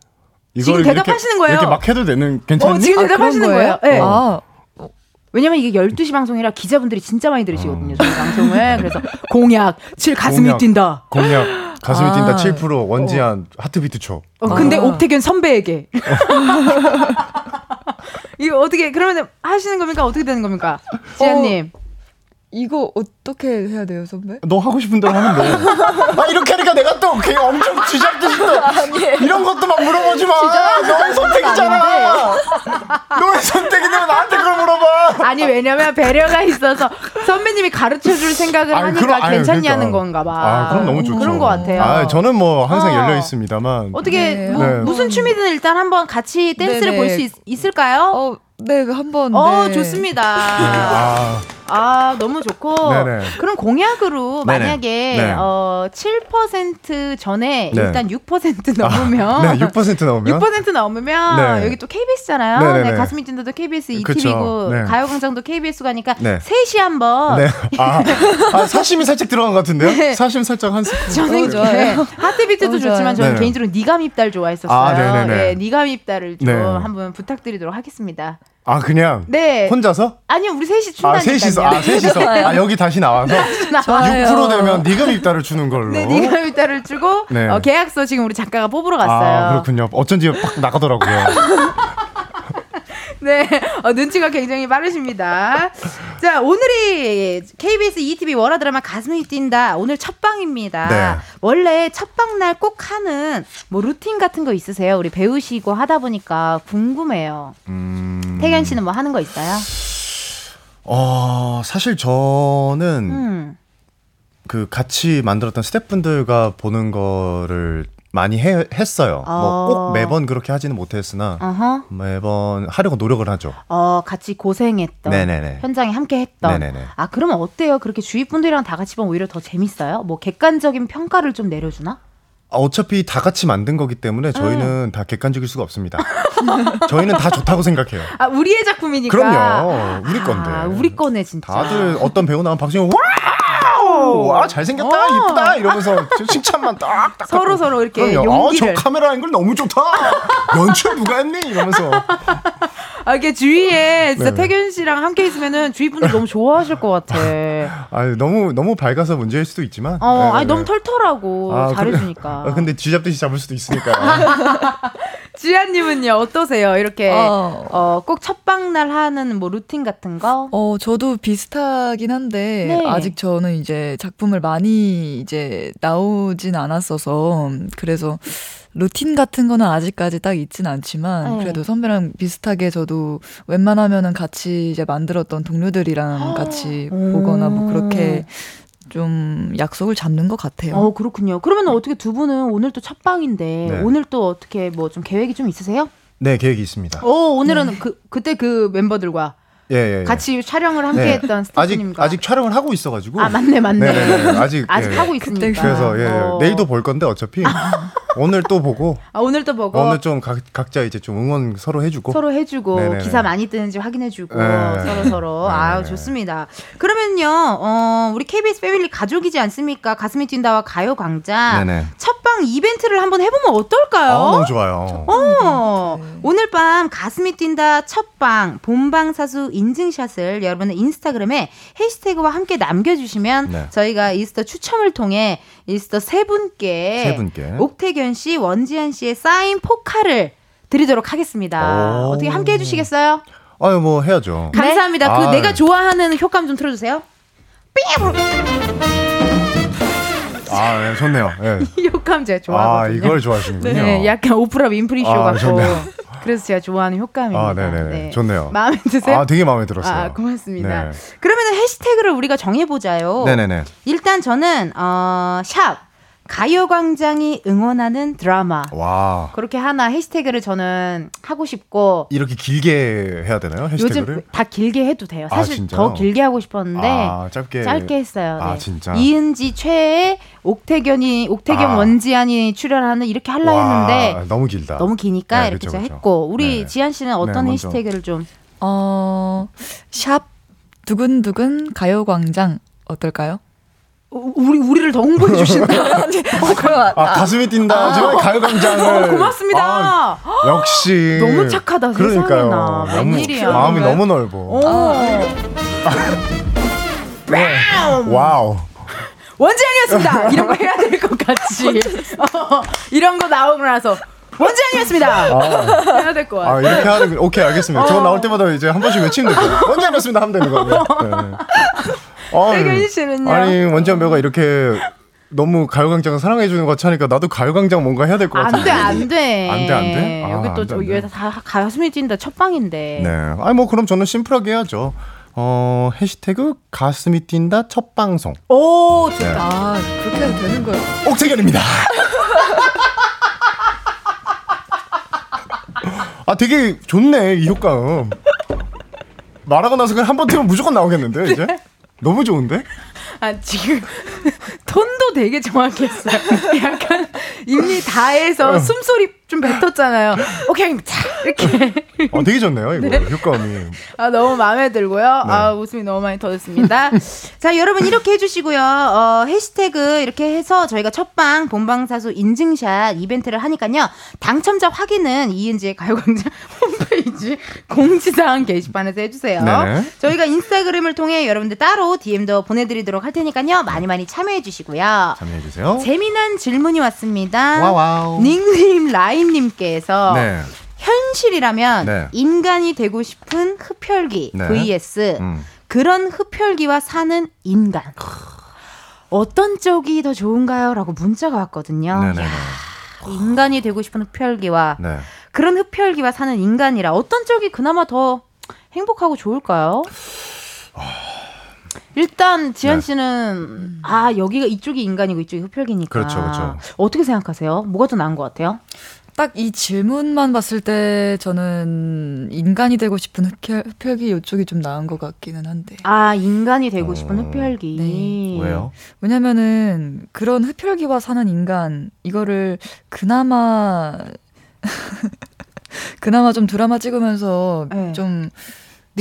이걸 지금 이렇게- 대답하시는 거예요. 이렇게 막 해도 되는 괜찮니? 어, 지금 아, 대답하시는 그런 거예요. 네. 아, 어, 왜냐면 이게 12시 방송이라 기자분들이 진짜 많이 들으시거든요. 저희 방송을. 그래서 공약, 칠 가슴이 공약. 뛴다. 공약 가슴이 아. 뛴다 7% 원지한 하트비트 초. 어, 근데 아. 옥태견 선배에게. 이거 어떻게 그러면 하시는 겁니까? 어떻게 되는 겁니까? 지아님. 이거 어 떻게 해야 돼요, 선배? 너 하고 싶은 대로 하면 돼. 아 이렇게 하니까 내가 또 걔 엄청 쥐잡듯이 또 이런 것도 막 물어보지 마. 너의 선택이잖아. 너의 선택인데 왜 나한테 그걸 물어봐. 아니 왜냐면 배려가 있어서 선배님이 가르쳐 줄 생각을 아니, 하니까 그럼- 아니, 괜찮냐는 그러니까. 건가 봐. 아 그럼 너무 좋죠. 그런 것 같아요. 아 저는 뭐 항상 어. 열려 있습니다만. 어떻게 네. 뭐 네. 무슨 춤이든 일단 한번 같이 댄스를 네네. 볼수 있을까요? 어, 네, 한번. 어, 네. 좋습니다. 아, 아, 너무 좋고. 네네. 그럼 공약으로 네네. 만약에 네. 어, 7% 전에 네. 일단 6% 넘으면 네, 6% 넘으면 6% 넘으면 네. 여기 또 KBS잖아요. 네, 가슴이 뛴다도 KBS 그쵸. ETV고 네. 가요광장도 KBS 가니까 네. 셋이 한번 네. 아, 아 사심이 살짝 들어간 것 같은데요? 네. 사심 살짝 한 스푼. 저는 좋아요. 네, 하트비트도 좋지만. 저는 네. 개인적으로 니가 밉달 좋아했었어요. 아. 네, 니가 밉달을 좀 네. 한번 부탁드리도록 하겠습니다. 아 그냥 네. 혼자서? 아니요, 우리 셋이 아 춘다니까요. 셋이서 아 셋이서 아 여기 다시 나와서 좋아요. 6% 되면 니금 입다를 주는 걸로. 네, 니가 밉달을 주고 네. 어, 계약서 지금 우리 작가가 뽑으러 갔어요. 아 그렇군요. 어쩐지 빡 나가더라고요. 네, 어, 눈치가 굉장히 빠르십니다. 자, 오늘이 KBS ETV 월화 드라마 가슴이 뛴다. 오늘 첫 방입니다. 네. 원래 첫 방 날 꼭 하는 뭐 루틴 같은 거 있으세요? 우리 배우시고 하다 보니까 궁금해요. 음. 태견 씨는 뭐 하는 거 있어요? 어 사실 저는 음. 그 같이 만들었던 스태프분들과 보는 거를 많이 해, 했어요. 어. 뭐꼭 매번 그렇게 하지는 못했으나 어허. 매번 하려고 노력을 하죠. 어, 같이 고생했던. 네네네. 현장에 함께 했던. 네네네. 아, 그러면 어때요? 그렇게 주위 분들이랑 다 같이 보면 오히려 더 재밌어요? 뭐 객관적인 평가를 좀 내려주나? 아, 어차피 다 같이 만든 거기 때문에 저희는 다 객관적일 수가 없습니다. 저희는 다 좋다고 생각해요. 아, 우리의 작품이니까. 그럼요. 우리 건데. 아, 우리 거네, 진짜. 다들 어떤 배우 나오면 박진영 와 우! 와 잘생겼다 어. 이쁘다 이러면서 좀 칭찬만 딱딱 서로. 서로 이렇게 그럼요. 용기를. 아, 저 카메라 앵글 너무 좋다 연출 누가 했니 이러면서 아, 이게 주위에 진짜 네. 태균 씨랑 함께 있으면은 주위 분들 너무 좋아하실 것 같아. 아 너무 너무 밝아서 문제일 수도 있지만 어, 네, 아니 네. 너무 털털하고 아, 잘해주니까. 아, 근데 쥐잡듯이 잡을 수도 있으니까 지아님은요 어떠세요? 이렇게 어. 어, 꼭 첫방날 하는 뭐 루틴 같은 거? 어, 저도 비슷하긴 한데 네. 아직 저는 이제 작품을 많이 이제 나오진 않았어서 그래서 루틴 같은 거는 아직까지 딱 있진 않지만 네. 그래도 선배랑 비슷하게 저도 웬만하면은 같이 이제 만들었던 동료들이랑 같이 오. 보거나 뭐 그렇게 좀 약속을 잡는 것 같아요. 어 그렇군요. 그러면 어떻게 두 분은 오늘 또 첫방인데 네. 오늘 또 어떻게 뭐 좀 계획이 좀 있으세요? 네 계획이 있습니다. 오 오늘은 그 그때 그 멤버들과 예, 예. 같이 촬영을 함께 네. 했던 아직 스태프님과 아직 촬영을 하고 있어가지고 아 맞네 맞네. 네, 네, 아직 아직 예. 하고 있으니까. 그래서 예, 어. 내일도 볼 건데 어차피 오늘 또 보고 아, 오늘 또 보고 오늘 좀 각, 각자 이제 좀 응원 서로 해주고 서로 해주고 네네네. 기사 많이 뜨는지 확인해주고 네. 서로 서로 아 네네네. 좋습니다. 그러면요 어, 우리 KBS 패밀리 가족이지 않습니까? 가슴이 뛴다와 가요광장. 첫방 이벤트를 한번 해보면 아, 어떨까요? 너무 좋아요. 어, 네. 오늘 밤 가슴이 뛴다 첫방 본방사수 인증샷을 여러분의 인스타그램에 해시태그와 함께 남겨주시면 네. 저희가 이스터 추첨을 통해 이스터 세 분께 세 분께. 옥태 견 씨, 원지한 씨의 사인 포카를 드리도록 하겠습니다. 오. 어떻게 함께 해주시겠어요? 아유 뭐 해야죠. 감사합니다. 그 아. 내가 좋아하는 효과음 좀 틀어주세요. 아 예, 좋네요. 예. 이 효과음 제가 아 좋아하거든요. 이걸 좋아하시는군요. 네, 약간 오프라 윈프리 쇼 아, 같고. 좋네요. 그래서 제가 좋아하는 효과음입니다. 아 네네 좋네요. 마음에 드세요? 아 되게 마음에 들었어요. 아, 고맙습니다. 네. 그러면 해시태그를 우리가 정해보자요. 네네네. 일단 저는 어, 샵 가요광장이 응원하는 드라마 와 그렇게 하나 해시태그를 저는 하고 싶고 이렇게 길게 해야 되나요 해시태그를? 요즘 다 길게 해도 돼요. 아, 사실 진짜요? 더 길게 하고 싶었는데 아, 짧게 짧게 했어요. 아, 네. 진짜? 이은지 최애 옥태견이 옥태견 아. 원지안이 출연하는 이렇게 하려 와, 했는데 너무 길다. 너무 기니까 네, 이렇게 그쵸, 제가 그쵸. 했고 우리 네. 지한 씨는 어떤 네, 먼저. 해시태그를 좀 어, 샵 두근두근 가요광장 어떨까요? 우리 우리를 더 홍보해 주시는 어, 그럼 아, 가슴이 뛴다. 저 가요광장을. 어, 고맙습니다. 아, 역시. 너무 착하다, 그러니까요. 너무. 마음이? 너무 넓어. 오. 네. 와우. 원지안이었습니다. 이런 거 해야 될 것 같지. 어, 이런 거 나오고 나서 원지안이었습니다. 해야 될것 같아. 아, 이렇게 하는, 거- 오케이, 알겠습니다. 저거 나올 때마다 이제 한 번씩 외치는 거죠. 원지안이었습니다. 하면 되는 거예요. 네. 아, 태균 씨는요? 아니, 원장 배우가 이렇게 너무 가요광장을 사랑해주는 것 같이 하니까 나도 가요광장 뭔가 해야 될 것 같은데. 안 돼, 안 돼. 안 돼, 안 돼? 아, 여기 안또 저기 돼. 다 가슴이 뛴다 첫 방인데. 네. 아니, 뭐, 그럼 저는 심플하게 해야죠. 어, 해시태그 가슴이 뛴다 첫 방송. 오, 좋다. 네. 아 그렇게 해도 되는 거예요. 옥태견입니다. 아, 되게 좋네, 이 효과음. 말하고 나서 그냥 한번 틀면 무조건 나오겠는데, 이제? 너무 좋은데? 아, 지금 톤도 되게 정확했어요. 약간 이미 다 해서 숨소리 좀 뱉었잖아요. 오케이, 자, 이렇게. 아, 되게 좋네요, 이거. 효과음이. 아, 너무 마음에 들고요. 아, 웃음이 너무 많이 터졌습니다. 자, 여러분 이렇게 해주시고요. 어, 해시태그 이렇게 해서 저희가 첫방 본방사수 인증샷 이벤트를 하니까요. 당첨자 확인은 이은지의 가요광장 홈페이지 공지사항 게시판에서 해주세요. 네네. 저희가 인스타그램을 통해 여러분들 따로 DM도 보내드리도록 할 테니까요. 많이 많이 참여해주시고요. 참여해주세요. 재미난 질문이 왔습니다. 와와우. 닉님 라 임님께서 네. 현실이라면 네. 인간이 되고 싶은 흡혈귀 네. vs 음. 그런 흡혈귀와 사는 인간 어떤 쪽이 더 좋은가요? 라고 문자가 왔거든요. 야, 인간이 되고 싶은 흡혈귀와 네. 그런 흡혈귀와 사는 인간이라 어떤 쪽이 그나마 더 행복하고 좋을까요? 일단 지현 네. 씨는 아 여기가 이쪽이 인간이고 이쪽이 흡혈귀니까 그렇죠, 그렇죠. 어떻게 생각하세요? 뭐가 더 나은 것 같아요? 딱 이 질문만 봤을 때 저는 인간이 되고 싶은 흡혈, 흡혈귀 이쪽이 좀 나은 것 같기는 한데. 아 인간이 되고 싶은 어, 흡혈귀. 네. 왜요? 왜냐면은 그런 흡혈귀와 사는 인간 이거를 그나마 그나마 좀 드라마 찍으면서 네. 좀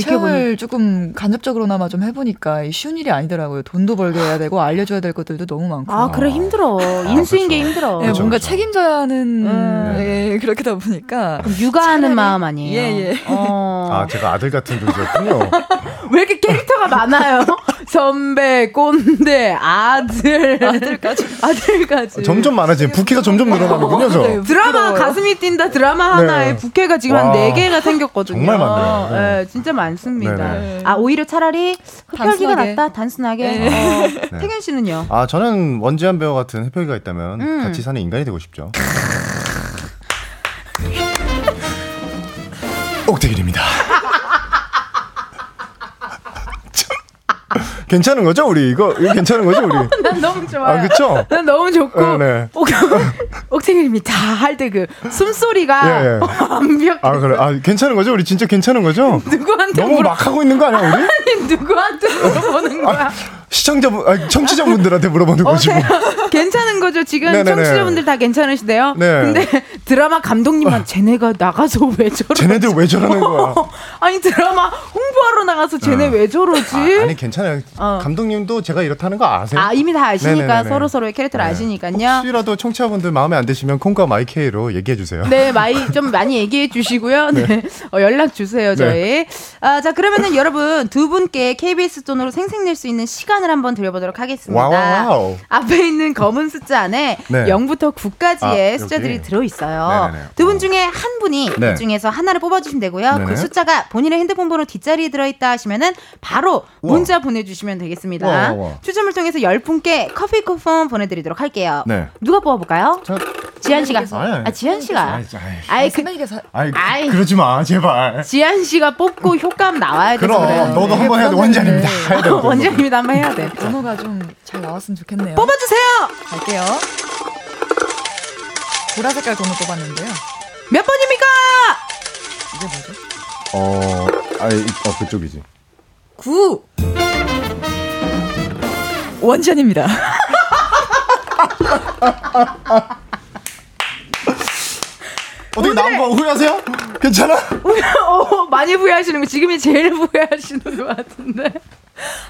체험을 조금 간접적으로나마 좀 해보니까 이 쉬운 일이 아니더라고요. 돈도 벌게 해야 되고 알려줘야 될 것들도 너무 많고. 아 그래 힘들어 인수인 게 힘들어. 예, 그렇죠, 뭔가 그렇죠. 책임져야 하는 음. 예, 그렇게다 보니까 육아하는 차라리- 마음 아니에요. 예, 예. 어. 아, 제가 아들 같은 분이었군요. 왜 이렇게 캐릭터가 많아요? 선배, 꼰대, 아들, 아들까지, 아들까지. 점점 많아지네. 부캐가 점점 늘어나는군요, 저. 네. 드라마. 가슴이 뛴다 드라마 하나에 네. 부캐가 지금 한 와. 네 개가 생겼거든요. 정말 많네요. 네. 네, 진짜 많습니다. 네네. 아 오히려 차라리 흡혈귀가. 낫다 단순하게. 네. 어, 태균 씨는요? 아, 저는 원지한 배우 같은 흡혈귀가 있다면 음. 같이 사는 인간이 되고 싶죠. 괜찮은 거죠, 우리? 이거, 이거 괜찮은 거죠, 우리? 난 너무 좋아요. 아, 그쵸? 난 너무 좋고 네, 네. 옥, 옥생님이 다할 때 그 숨소리가 예, 예. 완벽해. 아, 그래. 아, 괜찮은 거죠? 우리 진짜 괜찮은 거죠? 누구한테 너무 물어? 막 하고 있는 거 아니야, 우리? 아니, 누구한테 물어보는 거야? 시청자분, 아니, 청취자분들한테 물어보는 거지, 뭐. 괜찮은 거죠? 지금 네네네. 청취자분들 다 괜찮으시대요? 네. 근데 드라마 감독님만 쟤네가 나가서 왜 저러지? 쟤네들 왜 저러는 거야? 아니 드라마 홍보하러 나가서 쟤네 어. 왜 저러지? 아, 니 괜찮아요. 어. 감독님도 제가 이렇다는 거 아세요? 아, 이미 다 아시니까 네네네네. 서로 서로의 캐릭터를 네. 아시니까요. 혹시라도 청취자분들 마음에 안 드시면 콩과 마이케이로 얘기해 주세요. 네, 많이 좀 많이 얘기해 주시고요. 네, 어, 연락 주세요 저희. 아, 자 그러면은 여러분 두 분께 KBS 돈으로 생색낼 수 있는 시간 을 한번 드려보도록 하겠습니다. 와와와우. 앞에 있는 검은 상자 안에 네. 0부터 9까지의 아, 숫자들이 여기. 들어 있어요. 네네네. 두분 어. 중에 한 분이 네. 이 중에서 하나를 뽑아주시면 되고요. 네네. 그 숫자가 본인의 핸드폰 번호 뒷자리에 들어있다 하시면은 바로 우와. 문자 보내주시면 되겠습니다. 우와, 우와. 추첨을 통해서 10분께 커피 쿠폰 보내드리도록 할게요. 네. 누가 뽑아볼까요? 저, 지한 씨가. 아, 지한 씨가. 아이, 그. 아이, 아이. 그러지 마, 제발. 지한 씨가 뽑고 효과음 나와야 돼서 그럼. 너도 한번 해야 돼. 원장입니다. 돼. 원장님이다 한번 해야 돼. 번호가 좀 잘 나왔으면 좋겠네요. 뽑아주세요! 갈게요. 보라 색깔 번호 뽑았는데요. 몇 번입니까? 이게 뭐죠? 어, 아이, 어 그쪽이지. 9 원전입니다. 어떻게 나온 거 후회하세요? 괜찮아? 어, 많이 후회하시는 거 지금이 제일 후회하시는 것 같은데.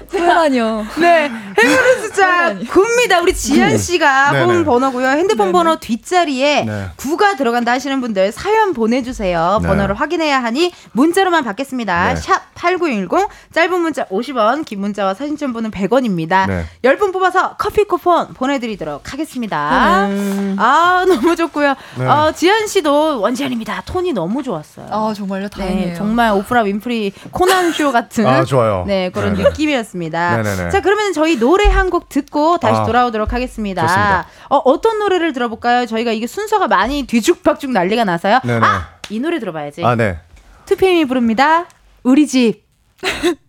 후회라뇨. 네. 행운의 숫자 9입니다. 우리 지현 씨가 네네. 뽑은 번호고요. 핸드폰 번호 뒷자리에 네. 9가 들어간다 하시는 분들 사연 보내주세요. 네. 번호를 확인해야 하니 문자로만 받겠습니다. 네. 샵8910 짧은 문자 50원 긴 문자와 사진 첨부는 100원입니다. 네. 10분 뽑아서 커피 쿠폰 보내드리도록 하겠습니다. 아 너무 좋고요. 네. 어, 지현 씨도 원지현입니다. 톤이 너무 좋았어요. 아 정말요? 다행이에요. 네, 정말 오프라 윈프리 코난 쇼 같은 아, 좋아요. 네, 그런 네네. 느낌이었습니다. 네네네. 자, 그러면 저희 노래 한 곡 듣고 다시 아, 돌아오도록 하겠습니다. 좋습니다. 어, 어떤 노래를 들어볼까요? 저희가 이게 순서가 많이 뒤죽박죽 난리가 나서요. 네네. 아, 이 노래 들어봐야지. 아, 네. 2PM이 부릅니다. 우리 집.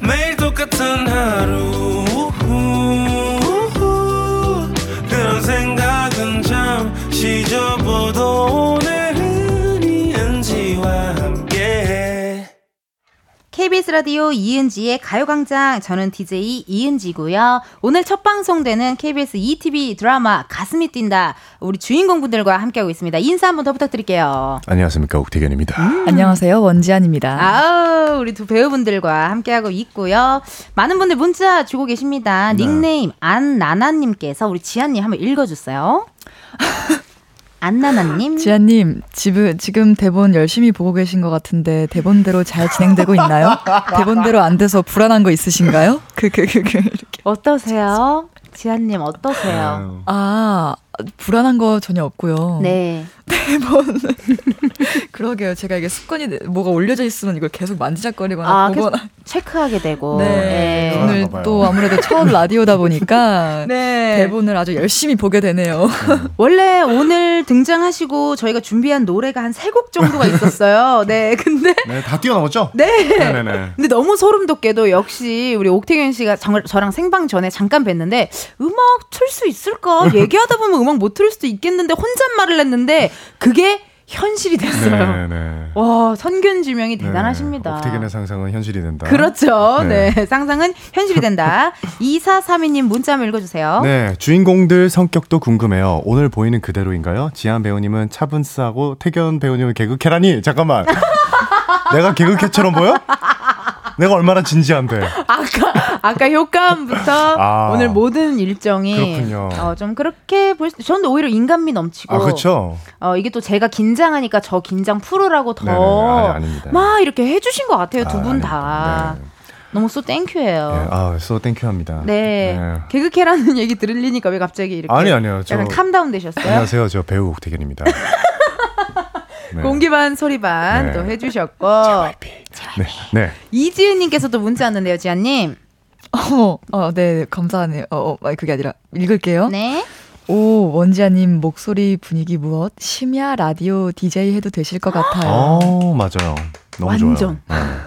매일 똑같은 하루 KBS 라디오 이은지의 가요광장. 저는 DJ 이은지고요. 오늘 첫 방송되는 KBS ETV 드라마 가슴이 뛴다. 우리 주인공분들과 함께하고 있습니다. 인사 한번 더 부탁드릴게요. 안녕하십니까. 옥태견입니다. 안녕하세요 원지안입니다. 아우 우리 두 배우분들과 함께하고 있고요. 많은 분들 문자 주고 계십니다. 네. 닉네임 안나나님께서 우리 지한님 한번 읽어주세요. 안나나님. 지아님, 지금, 지금 대본 열심히 보고 계신 것 같은데, 대본대로 잘 진행되고 있나요? 대본대로 안 돼서 불안한 거 있으신가요? 그, 그, 그, 그, 이렇게. 어떠세요? 지한님 어떠세요? 아, 불안한 거 전혀 없고요. 네. 대본. 그러게요. 제가 이게 습관이, 돼- 뭐가 올려져 있으면 이걸 계속 만지작거리거나 아, 보거나. 체크하게 되고. 네. 네. 오늘. 또 아무래도 첫 라디오다 보니까. 네. 대본을 아주 열심히 보게 되네요. 원래 오늘 등장하시고 저희가 준비한 노래가 한 세 곡 정도가 있었어요. 네. 근데 네, 다 뛰어넘었죠? 네. 네네네. 근데 너무 소름 돋게도 역시 우리 옥태균 씨가 정, 저랑 생방 전에 잠깐 뵀는데 음악 틀 수 있을까? 얘기하다 보면 음악 못틀 수도 있겠는데 혼잣말을 했는데 그게 현실이 됐어요. 네 네. 와, 선균 지명이 대단하십니다. 옥태견의 상상은 현실이 된다. 그렇죠. 네. 네. 상상은 현실이 된다. 2432님 문자 한번 읽어주세요. 네, 주인공들 성격도 궁금해요. 오늘 보이는 그대로인가요? 지한 배우님은 차분스하고 태견 배우님은 개그캐라니 잠깐만. 내가 개그캐처럼 보여? 내가 얼마나 진지한데. 아까 아까 효과음부터 아. 오늘 모든 일정이 그렇군요. 어, 좀 그렇게 볼 수, 저는 오히려 인간미 넘치고 아, 그렇죠. 어, 이게 또 제가 긴장하니까 저 긴장 풀으라고 네네, 더 아니, 아닙니다. 막 이렇게 해주신 것 같아요 두 아, 분 다. 아닙니다. 네. 너무 so thank you예요. 네, 아, so thank you합니다. 네. 네. 개그캐라는 얘기 들으니까 왜 갑자기 이렇게 아니 아니요. 저 약간 calm down 되셨어요? 안녕하세요. 저 배우 옥택연입니다. 네. 공기 반 소리반 네. 또 해주셨고 네. 네. 이지은님께서도 문자 왔는데요, 지아님. 어, 어, 네, 감사하네요. 어, 어, 아니, 그게 아니라, 읽을게요. 네. 오, 원지아님 목소리 분위기 무엇? 심야 라디오 DJ 해도 되실 것 같아요. 어, 맞아요. 너무 완전. 좋아요.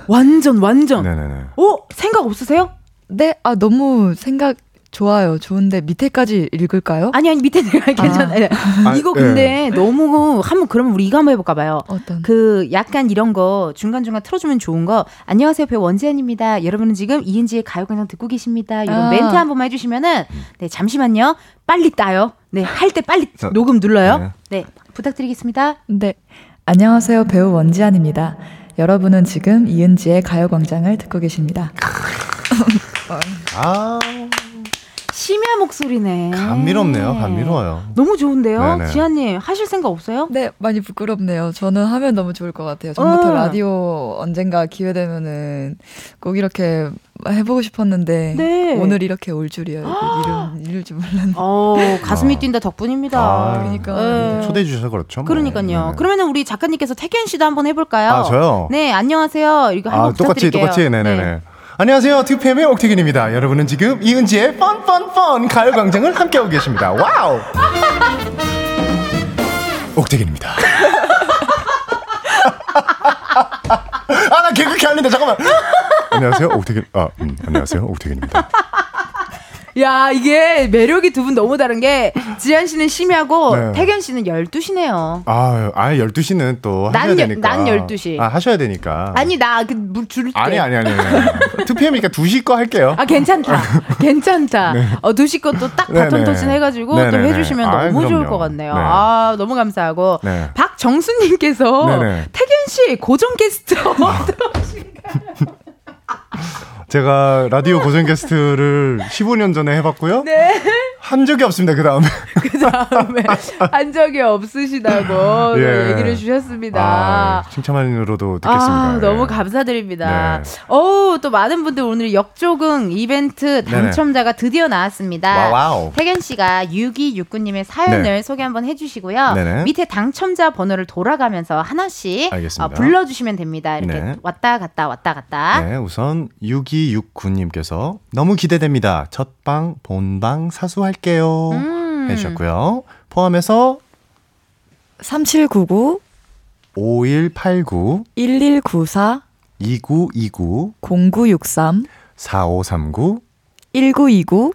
완전 완전. 네. 네네네. 오 생각 없으세요? 네, 아, 너무 생각 좋아요. 좋은데 밑에까지 읽을까요? 아니 아니 밑에 내가 괜찮아요. 아, 이거 네. 근데 너무 한번 그러면 우리 이거 한번 해볼까 봐요. 어떤? 그 약간 이런 거 중간 중간 틀어주면 좋은 거 안녕하세요 배우 원지연입니다. 여러분은 지금 이은지의 가요광장 듣고 계십니다. 이런 아. 멘트 한 번만 해주시면은 네 잠시만요 빨리 따요. 네 할 때 빨리 저- 녹음 눌러요. 네. 네 부탁드리겠습니다. 네. 안녕하세요. 배우 원지안입니다. 여러분은 지금 이은지의 가요광장을 듣고 계십니다. 아, 심야 목소리네. 감미롭네요. 감미로워요. 너무 좋은데요, 네네. 지아님 하실 생각 없어요? 네, 많이 부끄럽네요. 저는 하면 너무 좋을 것 같아요. 전부터 어. 라디오 언젠가 기회 되면은 꼭 이렇게 해보고 싶었는데 네. 오늘 이렇게 올 줄이야. 이거 이름 이럴 줄 몰랐네. 어 가슴이 아. 뛴다 덕분입니다. 아, 그러니까. 네. 초대해 주셔서 그렇죠. 뭐. 그러니까요. 네네. 그러면은 우리 작가님께서 택연 씨도 한번 해볼까요? 아, 저요? 네, 안녕하세요. 이거 한번 아, 똑같이 부탁드릴게요. 똑같이 네네네. 안녕하세요. 2PM의 옥택연입니다. 여러분은 지금 이은지의 펀펀펀 가요광장을 함께하고 계십니다. 와우! 옥택연입니다. 아, 나 개그렇게 하는데 잠깐만. 안녕하세요. 옥태균. 아, 음, 안녕하세요. 옥태균입니다. 야, 이게 매력이 두 분 너무 다른 게 지한 씨는 심야고 네. 태견 씨는 12시네요. 아, 아 12시는 또난 하셔야 열- 되니까. 난 12시. 아, 하셔야 되니까. 아니, 나그 줄게. 아니, 아니, 아니. 아니. 2PM이니까 2시 거 할게요. 아, 괜찮다. 괜찮다. 어, 두시 것도 딱 네, 바톤 네. 터진 해가지고 네, 또 네, 네. 해주시면 아이, 너무 좋을 그럼요. 것 같네요. 네. 아, 너무 감사하고. 네. 정수 님께서 네네. 태견 씨 고정 게스트 제가 라디오 고정 게스트를 15년 전에 해봤고요. 네. 한 적이 없습니다. 그 다음에. 그 다음에 한 적이 없으시다고 예. 얘기를 주셨습니다. 아, 칭찬만으로도 듣겠습니다. 아, 너무 예. 감사드립니다. 네. 어우, 또 많은 분들 오늘 역조긍 이벤트 당첨자가 드디어 나왔습니다. 와와우. 태견 씨가 6269님의 사연을 네. 소개 한번 해주시고요. 네네. 밑에 당첨자 번호를 돌아가면서 하나씩. 어, 불러주시면 됩니다. 이렇게 네. 왔다 갔다 왔다 갔다. 네, 우선 6269님께서 너무 기대됩니다. 첫방, 본방 사수할게요. 음. 해주셨고요. 포함해서 3799 5189 1194 2929 0963 4539 1929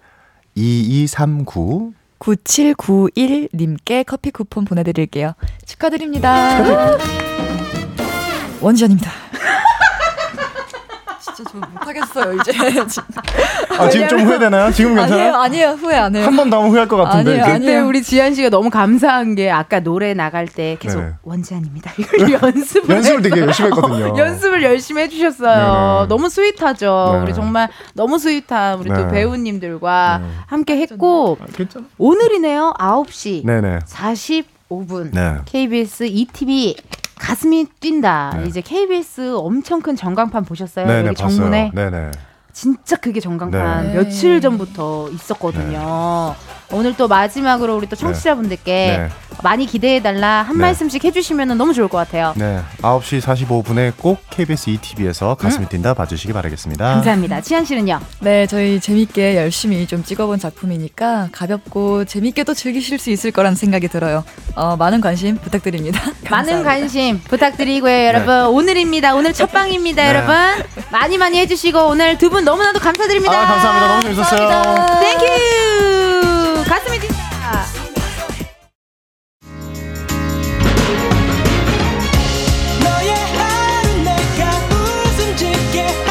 2239 9791님께 커피 쿠폰 보내드릴게요. 축하드립니다. 원지안입니다. 진짜 저 못하겠어요, 이제. 아, 지금 좀 후회되나요? 지금 아니에요, 괜찮아요? 아니에요. 후회 안 해요. 한 번 더 하면 후회할 것 같은데. 아니에요, 이제. 아니에요. 우리 지안 씨가 너무 감사한 게 아까 노래 나갈 때 계속 네네. 원지안입니다. 이걸 연습을 연습을 되게 열심히 했거든요. 어, 연습을 열심히 해주셨어요. 네네. 너무 스윗하죠. 네. 우리 정말 너무 sweet한 우리 또 네. 배우님들과 네. 함께 했고 아, 괜찮아. 오늘이네요. 9시 네네. 45분 네. KBS 2TV 가슴이 뛴다. 네. 이제 KBS 엄청 큰 전광판 보셨어요? 네네, 여기 봤어요. 정문에 네네. 진짜 크게 전광판 네. 며칠 전부터 있었거든요. 오늘 또 마지막으로 우리 또 청취자분들께 네. 많이 기대해달라 한 네. 말씀씩 해주시면 너무 좋을 것 같아요. 네. 9시 45분에 꼭 KBS ETV에서 가슴이 뛴다 봐주시기 바라겠습니다. 감사합니다. 치안 씨는요? 네, 저희 재밌게 열심히 좀 찍어본 작품이니까 가볍고 재밌게 또 즐기실 수 있을 거란 생각이 들어요. 어, 많은 관심 부탁드립니다. 많은 감사합니다. 관심 부탁드리고요, 여러분. 오늘입니다. 오늘 첫 방입니다, 네. 여러분. 많이 많이 해주시고 오늘 두 분 너무나도 감사드립니다. 아, 감사합니다. 너무 재밌었어요. Thank you. 가슴이 뛴다. 너의 하루 내가 웃음 짓게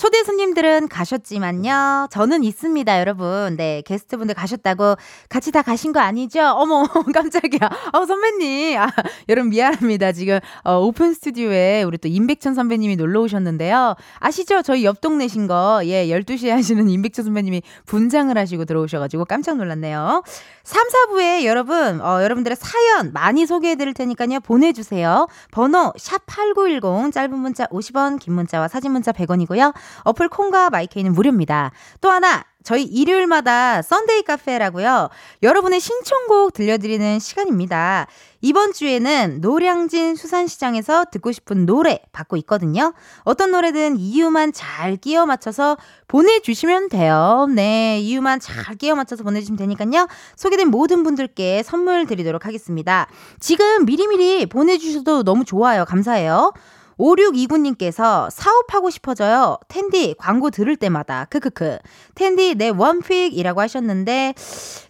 초대 손님들은 가셨지만요. 저는 있습니다, 여러분. 네, 게스트분들 가셨다고 같이 다 가신 거 아니죠? 어머, 깜짝이야. 어, 선배님. 아, 여러분 미안합니다. 지금 어, 오픈 스튜디오에 우리 또 임백천 선배님이 놀러 오셨는데요. 아시죠? 저희 옆 동네신 거. 예, 12시에 하시는 임백천 선배님이 분장을 하시고 들어오셔가지고 깜짝 놀랐네요. 3, 4부에 여러분, 어, 여러분들의 사연 많이 소개해 드릴 테니까요. 보내주세요. 번호, 샵8910, 짧은 문자 50원, 긴 문자와 사진 문자 100원이고요. 어플 콩과 마이케이는 무료입니다. 또 하나, 저희 일요일마다 썬데이 카페라고요. 여러분의 신청곡 들려드리는 시간입니다. 이번 주에는 노량진 수산시장에서 듣고 싶은 노래 받고 있거든요. 어떤 노래든 이유만 잘 끼워 맞춰서 보내주시면 돼요. 네, 이유만 잘 끼워 맞춰서 보내주시면 되니까요. 소개된 모든 분들께 선물 드리도록 하겠습니다. 지금 미리미리 보내주셔도 너무 좋아요. 감사해요. 5629님께서 사업하고 싶어져요. 텐디 광고 들을 때마다. 크크크. 텐디 내 one pick이라고 하셨는데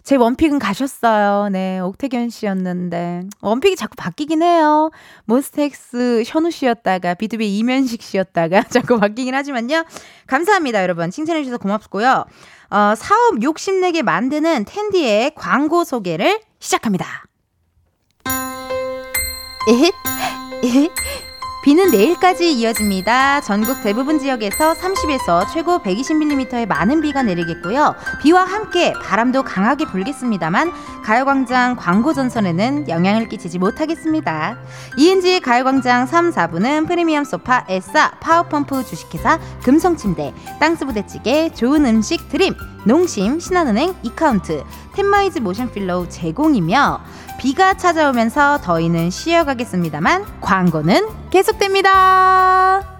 제 one pick은 가셨어요. 네, 옥택연 씨였는데 one pick이 자꾸 바뀌긴 해요. 몬스타엑스 현우 씨였다가 비투비 임현식 씨였다가 자꾸 바뀌긴 하지만요. 감사합니다, 여러분. 칭찬해 주셔서 고맙고요. 어, 사업 욕심내게 만드는 텐디의 광고 소개를 시작합니다. 에헷, 에헷. 비는 내일까지 이어집니다. 전국 대부분 지역에서 30에서 최고 120mm의 많은 비가 내리겠고요. 비와 함께 바람도 강하게 불겠습니다만 가요광장 광고 전선에는 영향을 끼치지 못하겠습니다. 이은지의 가요광장 3, 4부는 프리미엄 소파, 에싸, 파워펌프 주식회사, 금성침대, 땅스부대찌개, 좋은 음식 드림, 농심, 신한은행, 이카운트, 텐마이즈 모션 필로우 제공이며 비가 찾아오면서 더위는 쉬어가겠습니다만 광고는 계속됩니다.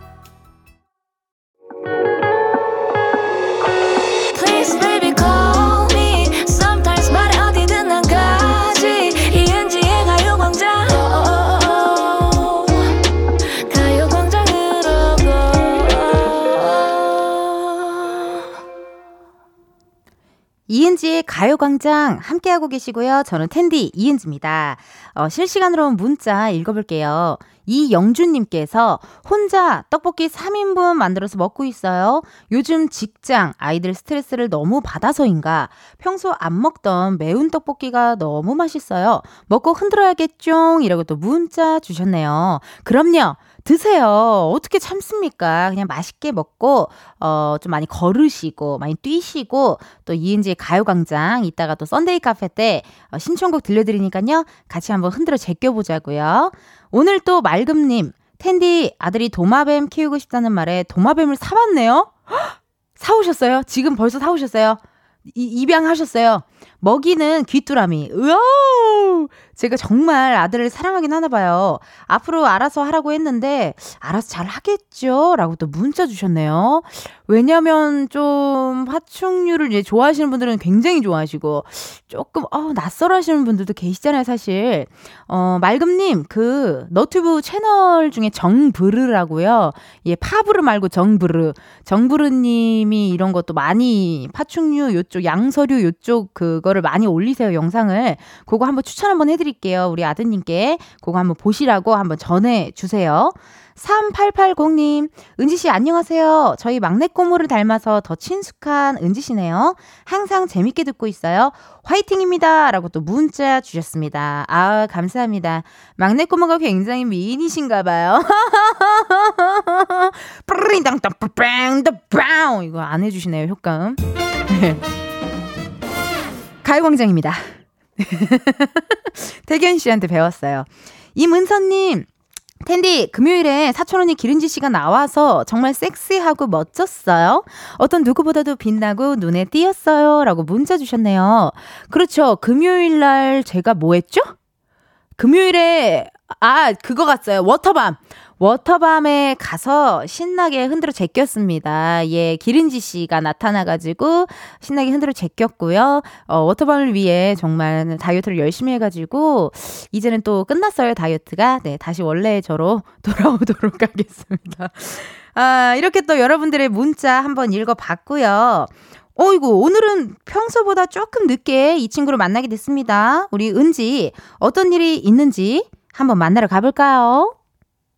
이은지의 가요광장 함께하고 계시고요. 저는 텐디 이은지입니다. 어, 실시간으로 문자 읽어볼게요. 이영준님께서 혼자 떡볶이 3인분 만들어서 먹고 있어요. 요즘 직장, 아이들 스트레스를 너무 받아서인가. 평소 안 먹던 매운 떡볶이가 너무 맛있어요. 먹고 흔들어야겠죠? 이라고 또 문자 주셨네요. 그럼요. 드세요. 어떻게 참습니까? 그냥 맛있게 먹고, 어, 좀 많이 걸으시고, 많이 뛰시고, 또 이은지의 가요광장, 이따가 또 Sunday 카페 때 어, 신청곡 들려드리니까요. 같이 한번 흔들어 제껴보자고요. 오늘 또 말금님, 텐디 아들이 도마뱀 키우고 싶다는 말에 도마뱀을 사왔네요? 헉! 사오셨어요? 지금 벌써 사오셨어요? 이, 입양하셨어요. 먹이는 귀뚜라미. 으아! 제가 정말 아들을 사랑하긴 하나 봐요. 앞으로 알아서 하라고 했는데 알아서 잘 하겠죠? 라고 또 문자 주셨네요. 왜냐면 좀 파충류를 이제 좋아하시는 분들은 굉장히 좋아하시고 조금 어 낯설어 하시는 분들도 계시잖아요, 사실. 어, 말금 님, 그 너튜브 채널 중에 정브르라고요. 예, 파브르 말고 정브르. 정브르 님이 이런 것도 많이 파충류 요쪽 양서류 요쪽 그거를 많이 올리세요, 영상을. 그거 한번 추천 한번 해 드릴게요. 우리 아드님께. 그거 한번 보시라고 한번 전해주세요. 3880님, 은지씨 안녕하세요. 저희 막내 꼬모를 닮아서 더 친숙한 은지씨네요. 항상 재밌게 듣고 있어요. 화이팅입니다. 라고 또 문자 주셨습니다. 아, 감사합니다. 막내 꼬모가 굉장히 미인이신가 봐요. 이거 안 해주시네요, 효과음. 네. 가요광장입니다. 태견 씨한테 배웠어요. 임은서님, 텐디, 금요일에 사촌 언니 기른지 씨가 나와서 정말 섹시하고 멋졌어요. 어떤 누구보다도 빛나고 눈에 띄었어요. 라고 문자 주셨네요. 그렇죠. 금요일 날 제가 뭐 했죠? 금요일에, 아, 그거 갔어요. 워터밤. 워터밤에 가서 신나게 흔들어 제꼈습니다. 예, 기른지 씨가 나타나가지고 신나게 흔들어 제꼈고요. 어, 워터밤을 위해 정말 다이어트를 열심히 해가지고 이제는 또 끝났어요, 다이어트가. 네, 다시 원래의 저로 돌아오도록 하겠습니다. 아, 이렇게 또 여러분들의 문자 한번 읽어봤고요. 어이구, 오늘은 평소보다 조금 늦게 이 친구를 만나게 됐습니다. 우리 은지, 어떤 일이 있는지 한번 만나러 가볼까요?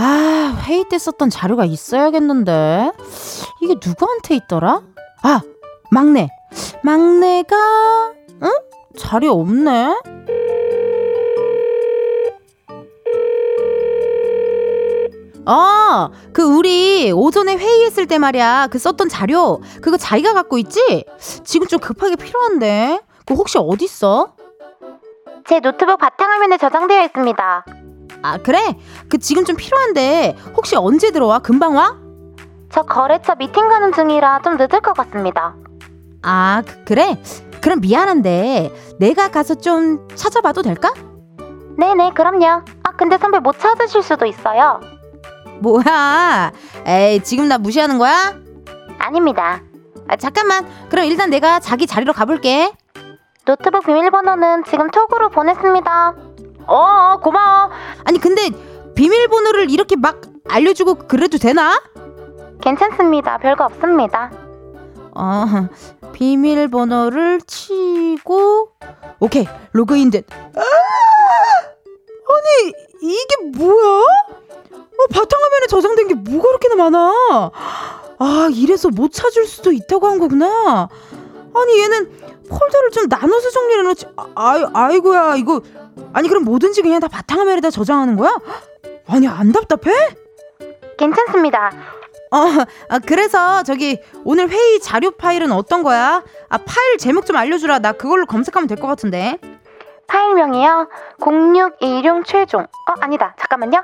아 회의 때 썼던 자료가 있어야겠는데 이게 누구한테 있더라? 아 막내 막내가 응? 자리 없네 아, 그 우리 오전에 회의했을 때 말이야. 그 썼던 자료 그거 자기가 갖고 있지? 지금 좀 급하게 필요한데. 그거 혹시 어디 있어? 제 노트북 바탕화면에 저장되어 있습니다. 아, 그래? 그 지금 좀 필요한데 혹시 언제 들어와? 금방 와? 저 거래처 미팅 가는 중이라 좀 늦을 것 같습니다. 아, 그, 그래? 그럼 미안한데 내가 가서 좀 찾아봐도 될까? 네네, 그럼요. 아, 근데 선배 못 찾으실 수도 있어요. 뭐야? 에이, 지금 나 무시하는 거야? 아닙니다. 아, 잠깐만. 그럼 일단 내가 자기 자리로 가볼게. 노트북 비밀번호는 지금 톡으로 보냈습니다. 어, 어, 고마워. 아니, 근데 비밀번호를 이렇게 막 알려주고 그래도 되나? 괜찮습니다. 별거 없습니다. 어, 비밀번호를 치고, 오케이, 로그인 됐. 아! 아니, 이게 뭐야? 어, 바탕화면에 저장된 게 뭐가 그렇게나 많아? 아, 이래서 못 찾을 수도 있다고 한 거구나. 아니, 얘는 폴더를 좀 나눠서 정리해 놓지. 아, 아이, 아이고야, 이거. 아니, 그럼 뭐든지 그냥 다 바탕화면에다 저장하는 거야? 아니, 안 답답해? 괜찮습니다. 어, 아, 그래서 저기 오늘 회의 자료 파일은 어떤 거야? 아, 파일 제목 좀 알려주라. 나 그걸로 검색하면 될 것 같은데. 파일명이요. 0616 최종. 어, 아니다. 잠깐만요.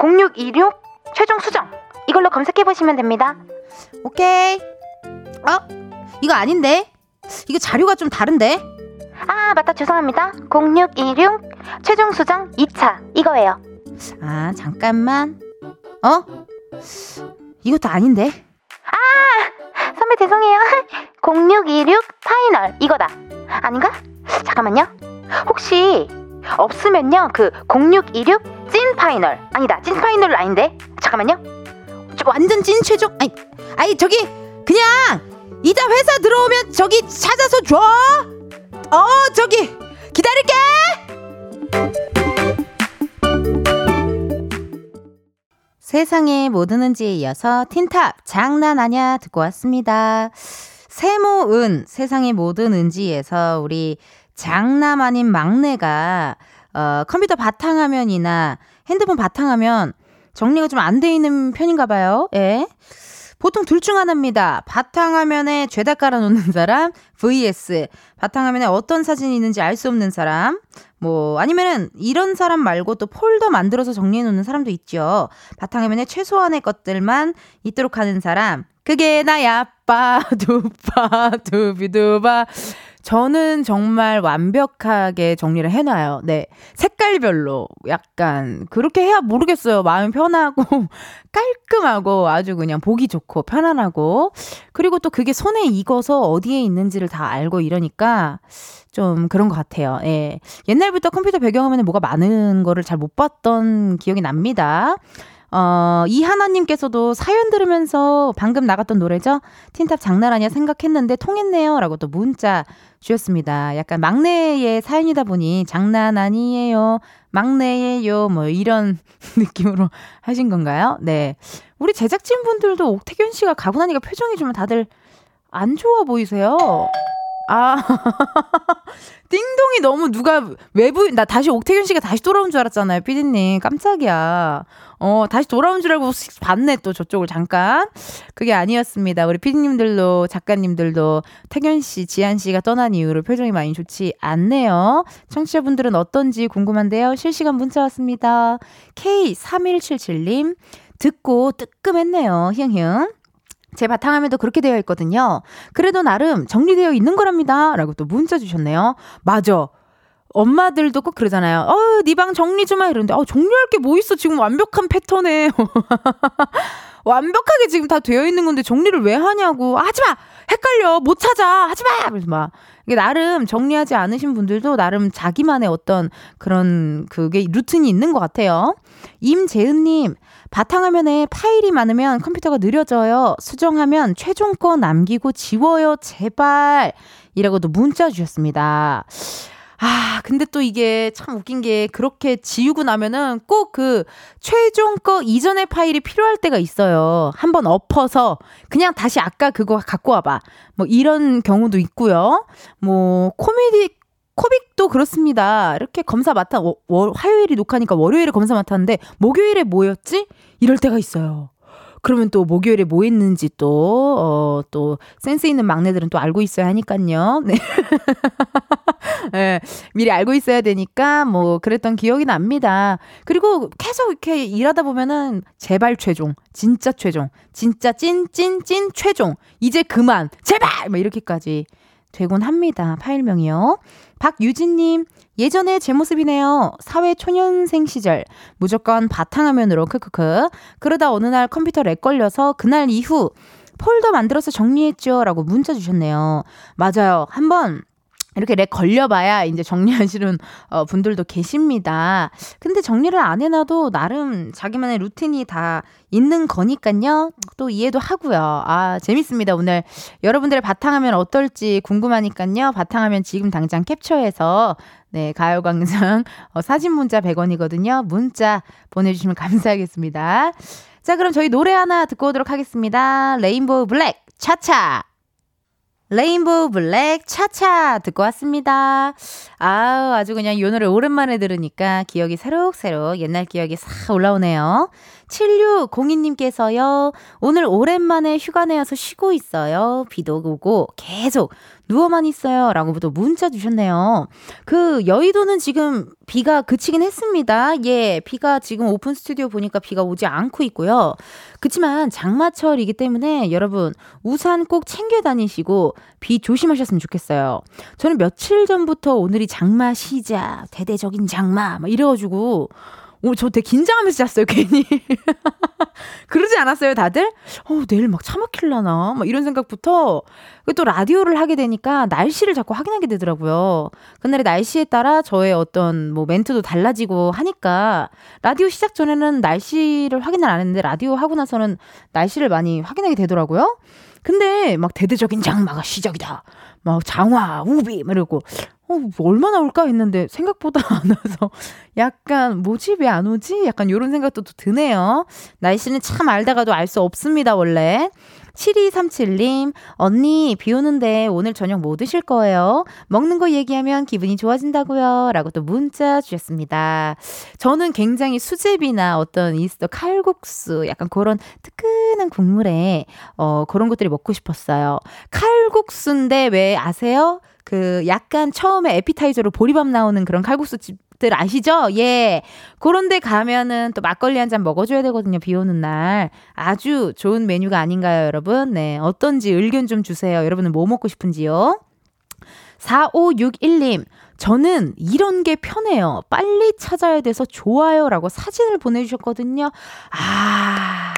0616 최종 수정. 이걸로 검색해 보시면 됩니다. 오케이. 어? 이거 아닌데? 이거 자료가 좀 다른데? 아, 맞다. 죄송합니다. 0616 최종 수정 2차 이거예요. 아, 잠깐만. 어? 이것도 아닌데. 선배 죄송해요. 0626 final 이거다. 아닌가? 잠깐만요. 혹시 없으면요. 그 0626찐 final. 아니다. 찐 final 아닌데. 잠깐만요. 저 완전 찐 최종. 아니, 아니 저기 그냥 이따 회사 들어오면 저기 찾아서 줘. 어, 저기 기다릴게. 세상에 뭐 드는지에 이어서 틴탑 장난 아냐 듣고 왔습니다. 세모은 세상에 뭐 드는지에서 우리 장남 아닌 막내가 어, 컴퓨터 바탕화면이나 핸드폰 바탕화면 정리가 좀 안 돼 있는 편인가 봐요. 예. 보통 둘 중 하나입니다. 바탕화면에 죄다 깔아놓는 사람 vs 바탕화면에 어떤 사진이 있는지 알 수 없는 사람 뭐 아니면은 이런 사람 말고 또 폴더 만들어서 정리해 놓는 사람도 있죠. 바탕화면에 최소한의 것들만 있도록 하는 사람. 그게 나야 빠두빠 두비두바. 저는 정말 완벽하게 정리를 해놔요. 네. 색깔별로 약간 그렇게 해야 모르겠어요. 마음 편하고 깔끔하고 아주 그냥 보기 좋고 편안하고 그리고 또 그게 손에 익어서 어디에 있는지를 다 알고 이러니까 좀 그런 것 같아요. 예. 옛날부터 컴퓨터 배경화면에 뭐가 많은 거를 잘 못 봤던 기억이 납니다. 어, 이하나님께서도 사연 들으면서 방금 나갔던 노래죠? 틴탑 장난 아니야 생각했는데 통했네요. 라고 또 문자 주셨습니다. 약간 막내의 사연이다 보니 장난 아니에요. 막내예요. 뭐 이런 느낌으로 하신 건가요? 네. 우리 제작진분들도 옥태견 씨가 가고 나니까 표정이 좀 다들 안 좋아 보이세요. 아, 띵동이 너무 누가 외부, 나 다시 옥태균 씨가 다시 돌아온 줄 알았잖아요, 피디님. 깜짝이야. 어, 다시 돌아온 줄 알고 봤네, 또 저쪽을 잠깐. 그게 아니었습니다. 우리 피디님들도, 작가님들도 태균 씨, 지한 씨가 떠난 이후로 표정이 많이 좋지 않네요. 청취자분들은 어떤지 궁금한데요. 실시간 문자 왔습니다. K3177님, 듣고 뜨끔했네요. 히응히응. 제 바탕화면도 그렇게 되어 있거든요. 그래도 나름 정리되어 있는 거랍니다. 라고 또 문자 주셨네요. 맞아. 엄마들도 꼭 그러잖아요. 어, 네 방 정리 좀 해. 이러는데, 어, 정리할 게 뭐 있어. 지금 완벽한 패턴에. 완벽하게 지금 다 되어 있는 건데 정리를 왜 하냐고. 하지 마! 헷갈려! 못 찾아! 하지 마! 그래서 막. 이게 나름 정리하지 않으신 분들도 나름 자기만의 어떤 그런 그게 루틴이 있는 것 같아요. 임재은님, 바탕화면에 파일이 많으면 컴퓨터가 느려져요. 수정하면 최종 거 남기고 지워요. 제발. 이라고 도 문자 주셨습니다. 아, 근데 또 이게 참 웃긴 게 그렇게 지우고 나면은 꼭 그 최종 거 이전의 파일이 필요할 때가 있어요. 한번 엎어서 그냥 다시 아까 그거 갖고 와봐. 뭐 이런 경우도 있고요. 뭐 코미디 코빅도 그렇습니다. 이렇게 검사 맡아 워, 월, 화요일이 녹화니까 월요일에 검사 맡았는데 목요일에 뭐였지? 이럴 때가 있어요. 그러면 또 목요일에 뭐 했는지 또, 어, 또, 센스 있는 막내들은 또 알고 있어야 하니까요. 네. 네. 미리 알고 있어야 되니까, 뭐, 그랬던 기억이 납니다. 그리고 계속 이렇게 일하다 보면은, 제발 최종, 진짜 최종, 진짜 찐, 찐, 찐 최종, 이제 그만, 제발! 뭐, 이렇게까지 되곤 합니다. 파일명이요. 박유진님, 예전에 제 모습이네요. 사회 초년생 시절. 무조건 바탕화면으로, 크크크. 그러다 어느 날 컴퓨터 lag 걸려서 그날 이후 폴더 만들어서 정리했죠. 라고 문자 주셨네요. 맞아요. 한번 이렇게 lag 걸려봐야 이제 정리하시는 어, 분들도 계십니다. 근데 정리를 안 해놔도 나름 자기만의 루틴이 다 있는 거니까요. 또 이해도 하고요. 아, 재밌습니다. 오늘 여러분들의 바탕화면 어떨지 궁금하니까요. 바탕화면 지금 당장 캡처해서 네, 가요광장 어, 사진 문자 100원이거든요. 문자 보내주시면 감사하겠습니다. 자, 그럼 저희 노래 하나 듣고 오도록 하겠습니다. 레인보우 블랙, 차차! 레인보우 블랙 차차 듣고 왔습니다. 아우, 아주 그냥 이 노래 오랜만에 들으니까 기억이 새록새록 옛날 기억이 싹 올라오네요. 7602님께서요, 오늘 오랜만에 휴가 내어서 쉬고 있어요. 비도 오고 계속 누워만 있어요. 라고 또 문자 주셨네요. 그 여의도는 지금 비가 그치긴 했습니다. 예, 비가 지금 오픈 스튜디오 보니까 비가 오지 않고 있고요. 그치만 장마철이기 때문에 여러분 우산 꼭 챙겨 다니시고 비 조심하셨으면 좋겠어요. 저는 며칠 전부터 오늘이 장마 시작, 대대적인 장마 막 이래가지고 오, 저 되게 긴장하면서 잤어요, 괜히. 그러지 않았어요, 다들? 어, 내일 막 차 막힐라나? 막 이런 생각부터. 그또 라디오를 하게 되니까 날씨를 자꾸 확인하게 되더라고요. 그날의 날씨에 따라 저의 어떤 뭐 멘트도 달라지고 하니까 라디오 시작 전에는 날씨를 확인을 안 했는데 라디오 하고 나서는 날씨를 많이 확인하게 되더라고요. 근데 막 대대적인 장마가 시작이다. 막 장화, 우비, 막 이러고, 어, 뭐 얼마나 올까 했는데 생각보다 안 와서 약간 뭐지? 왜 안 오지? 약간 이런 생각도 또 드네요. 날씨는 참 알다가도 알 수 없습니다, 원래. 7237님, 언니, 비 오는데 오늘 저녁 뭐 드실 거예요? 먹는 거 얘기하면 기분이 좋아진다고요. 라고 또 문자 주셨습니다. 저는 굉장히 수제비나 어떤 이스터 칼국수, 약간 그런 뜨끈한 국물에, 어, 그런 것들이 먹고 싶었어요. 칼국수인데 왜 아세요? 그 약간 처음에 에피타이저로 보리밥 나오는 그런 칼국수 집들 아시죠? 예. 그런 데 가면은 또 막걸리 한 잔 먹어줘야 되거든요. 비 오는 날. 아주 좋은 메뉴가 아닌가요, 여러분? 네. 어떤지 의견 좀 주세요. 여러분은 뭐 먹고 싶은지요? 4561님, 저는 이런 게 편해요. 빨리 찾아야 돼서 좋아요. 라고 사진을 보내주셨거든요. 아.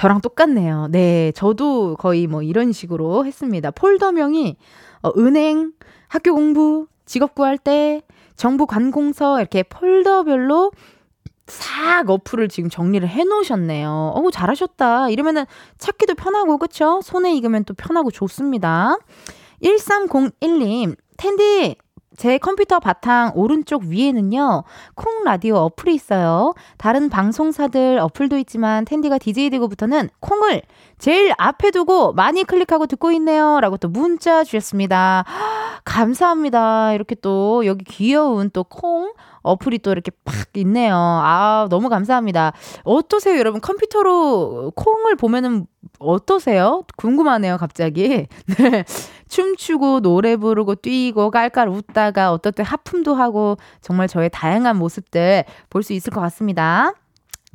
저랑 똑같네요. 네. 저도 거의 뭐 이런 식으로 했습니다. 폴더명이, 어, 은행, 학교 공부, 직업 구할 때, 정부 관공서, 이렇게 폴더별로 싹 어플을 지금 정리를 해 놓으셨네요. 어우, 잘하셨다. 이러면은 찾기도 편하고, 그쵸? 손에 익으면 또 편하고 좋습니다. 1301님, 텐디, 제 컴퓨터 바탕 오른쪽 위에는요, 콩 라디오 어플이 있어요. 다른 방송사들 어플도 있지만 텐디가 DJ 되고부터는 콩을 제일 앞에 두고 많이 클릭하고 듣고 있네요. 라고 또 문자 주셨습니다. 감사합니다. 이렇게 또 여기 귀여운 또 콩 어플이 또 이렇게 팍 있네요. 아, 너무 감사합니다. 어떠세요, 여러분? 컴퓨터로 콩을 보면은 어떠세요? 궁금하네요, 갑자기. 네. 춤추고 노래 부르고 뛰고 깔깔 웃다가 어떨 때 하품도 하고 정말 저의 다양한 모습들 볼 수 있을 것 같습니다.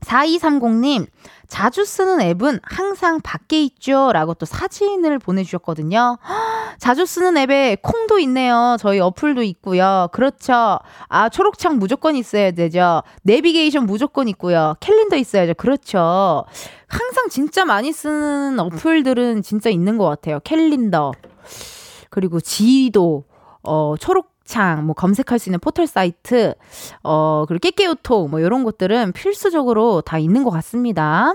4230님, 자주 쓰는 앱은 항상 밖에 있죠. 라고 또 사진을 보내주셨거든요. 헉, 자주 쓰는 앱에 콩도 있네요. 저희 어플도 있고요. 그렇죠. 아, 초록창 무조건 있어야 되죠. 내비게이션 무조건 있고요. 캘린더 있어야죠. 그렇죠. 항상 진짜 많이 쓰는 어플들은 진짜 있는 것 같아요. 캘린더. 그리고 지도, 어, 초록창, 뭐 검색할 수 있는 포털 사이트, 어, 그리고 깨깨오톡, 뭐 이런 것들은 필수적으로 다 있는 것 같습니다.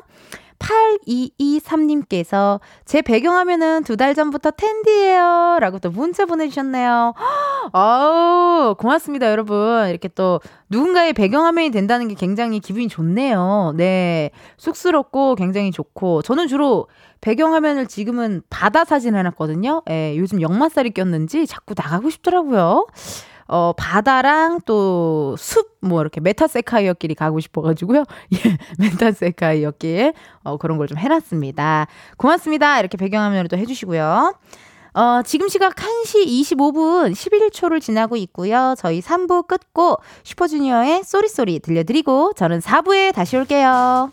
8223님께서 제 배경화면은 두 달 전부터 텐디예요. 라고 또 문자 보내주셨네요. 아우, 고맙습니다, 여러분. 이렇게 또 누군가의 배경화면이 된다는 게 굉장히 기분이 좋네요. 네. 쑥스럽고 굉장히 좋고. 저는 주로 배경화면을 지금은 바다 사진 해놨거든요. 예, 요즘 역마살이 꼈는지 자꾸 나가고 싶더라고요. 어, 바다랑 또 숲, 뭐 이렇게 메타세쿼이아길이 가고 싶어가지고요. 예, 메타세쿼이아길, 어, 그런 걸 좀 해놨습니다. 고맙습니다. 이렇게 배경화면을 또 해주시고요. 어, 지금 시각 1시 25분 11초를 지나고 있고요. 저희 3부 끝곡 슈퍼주니어의 Sorry Sorry 들려드리고 저는 4부에 다시 올게요.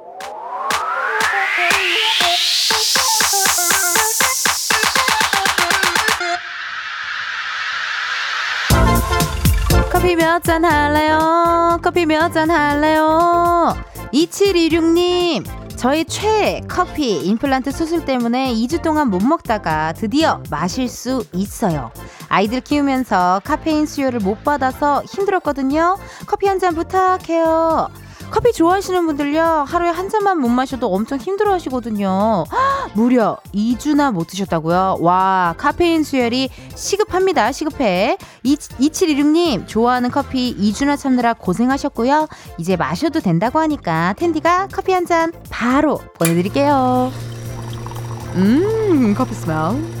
커피 몇 잔 할래요? 커피 몇 잔 할래요? 2726님, 저희 최애 커피 임플란트 수술 때문에 2주 동안 못 먹다가 드디어 마실 수 있어요. 아이들 키우면서 카페인 수요를 못 받아서 힘들었거든요. 커피 한 잔 부탁해요. 커피 좋아하시는 분들요 하루에 한 잔만 못 마셔도 엄청 힘들어 하시거든요. 헉, 무려 2주나 못 드셨다고요? 와 카페인 수혈이 시급합니다 시급해. 2716님 좋아하는 커피 2주나 참느라 고생하셨고요. 이제 마셔도 된다고 하니까 텐디가 커피 한 잔 바로 보내드릴게요. 음 커피 스멜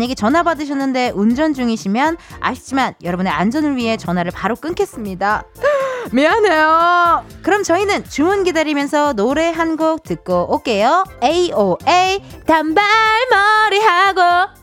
에 전화 받으셨는데 운전 중이시면 아쉽지만 여러분의 안전을 위해 전화를 바로 끊겠습니다. 미안해요. 그럼 저희는 주문 기다리면서 노래 한 곡 듣고 올게요. AOA 단발머리 하고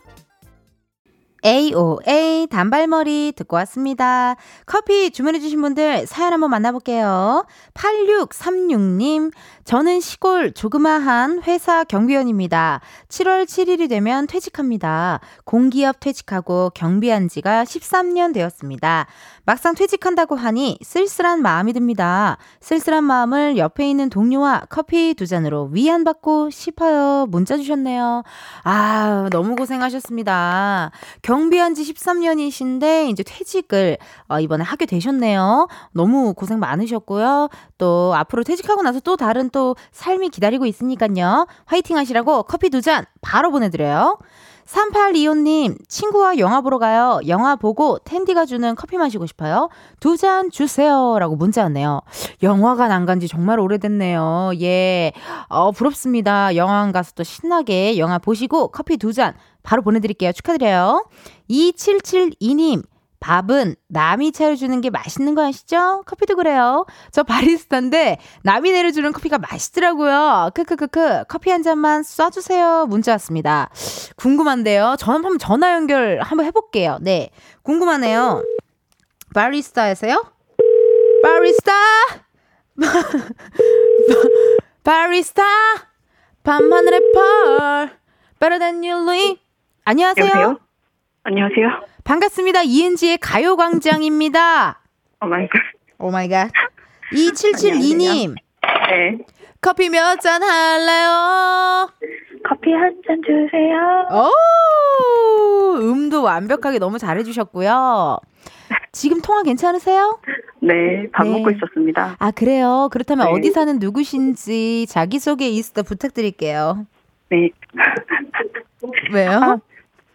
AOA 단발머리 듣고 왔습니다. 커피 주문해주신 분들 사연 한번 만나볼게요. 8636님, 저는 시골 조그마한 회사 경비원입니다. 7월 7일이 되면 퇴직합니다. 공기업 퇴직하고 경비한 지가 13년 되었습니다. 막상 퇴직한다고 하니 쓸쓸한 마음이 듭니다. 쓸쓸한 마음을 옆에 있는 동료와 커피 두 잔으로 위안받고 싶어요. 문자 주셨네요. 아, 너무 고생하셨습니다. 경비한 지 13년이신데 이제 퇴직을 어, 이번에 하게 되셨네요. 너무 고생 많으셨고요. 또 앞으로 퇴직하고 나서 또 다른 또 삶이 기다리고 있으니까요. 화이팅 하시라고 커피 두 잔 바로 보내드려요. 3825님, 친구와 영화 보러 가요. 영화 보고 텐디가 주는 커피 마시고 싶어요. 두 잔 주세요. 라고 문자 왔네요. 영화관 안 간 지 정말 오래됐네요. 예. 어, 부럽습니다. 영화관 가서 또 신나게 영화 보시고 커피 두 잔 바로 보내드릴게요. 축하드려요. 2772님, 밥은 남이 차려주는 게 맛있는 거 아시죠? 커피도 그래요. 저 바리스타인데 남이 내려주는 커피가 맛있더라고요. 크크크크 커피 한 잔만 쏴주세요. 문자 왔습니다. 궁금한데요. 전 한번 전화 연결 한번 해볼게요. 네, 궁금하네요. 바리스타에서요? 바리스타? 바리스타? 밤하늘의 펄 Better than you, Louis. 안녕하세요. 여보세요? 안녕하세요. 반갑습니다. 이은지의 가요광장입니다. 오마이갓. 오 마이 갓. 2772님, 네. 커피 몇 잔 할래요? 커피 한 잔 주세요. 오, 음도 완벽하게 너무 잘해주셨고요. 지금 통화 괜찮으세요? 네, 밥 네. 먹고 있었습니다. 아, 그래요? 그렇다면 네. 어디 사는 누구신지 자기소개 이스터 부탁드릴게요. 네. 왜요? 아,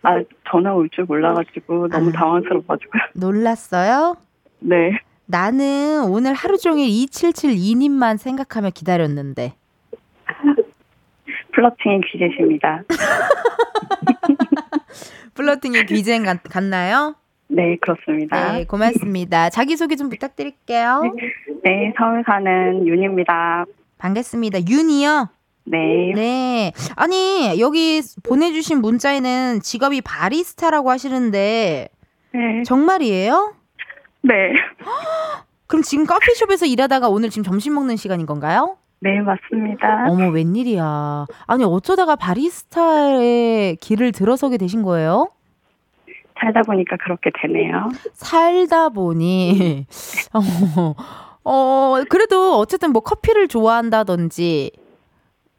아, 전화 올 줄 몰라가지고 너무 아. 당황스러워가지고요. 놀랐어요? 네. 나는 오늘 하루 종일 2772님만 생각하며 기다렸는데. 플러팅의 귀재십니다. 플러팅의 귀쟁 같, 같나요? 네, 그렇습니다. 네, 고맙습니다. 자기소개 좀 부탁드릴게요. 네, 서울 사는 윤입니다. 반갑습니다. 윤이요? 네. 네. 아니, 여기 보내주신 문자에는 직업이 바리스타라고 하시는데, 네. 정말이에요? 네. 그럼 지금 커피숍에서 일하다가 오늘 지금 점심 먹는 시간인 건가요? 네, 맞습니다. 어머, 웬일이야. 아니, 어쩌다가 바리스타의 길을 들어서게 되신 거예요? 살다 보니까 그렇게 되네요. 살다 보니, 어, 어, 그래도 어쨌든 뭐 커피를 좋아한다든지,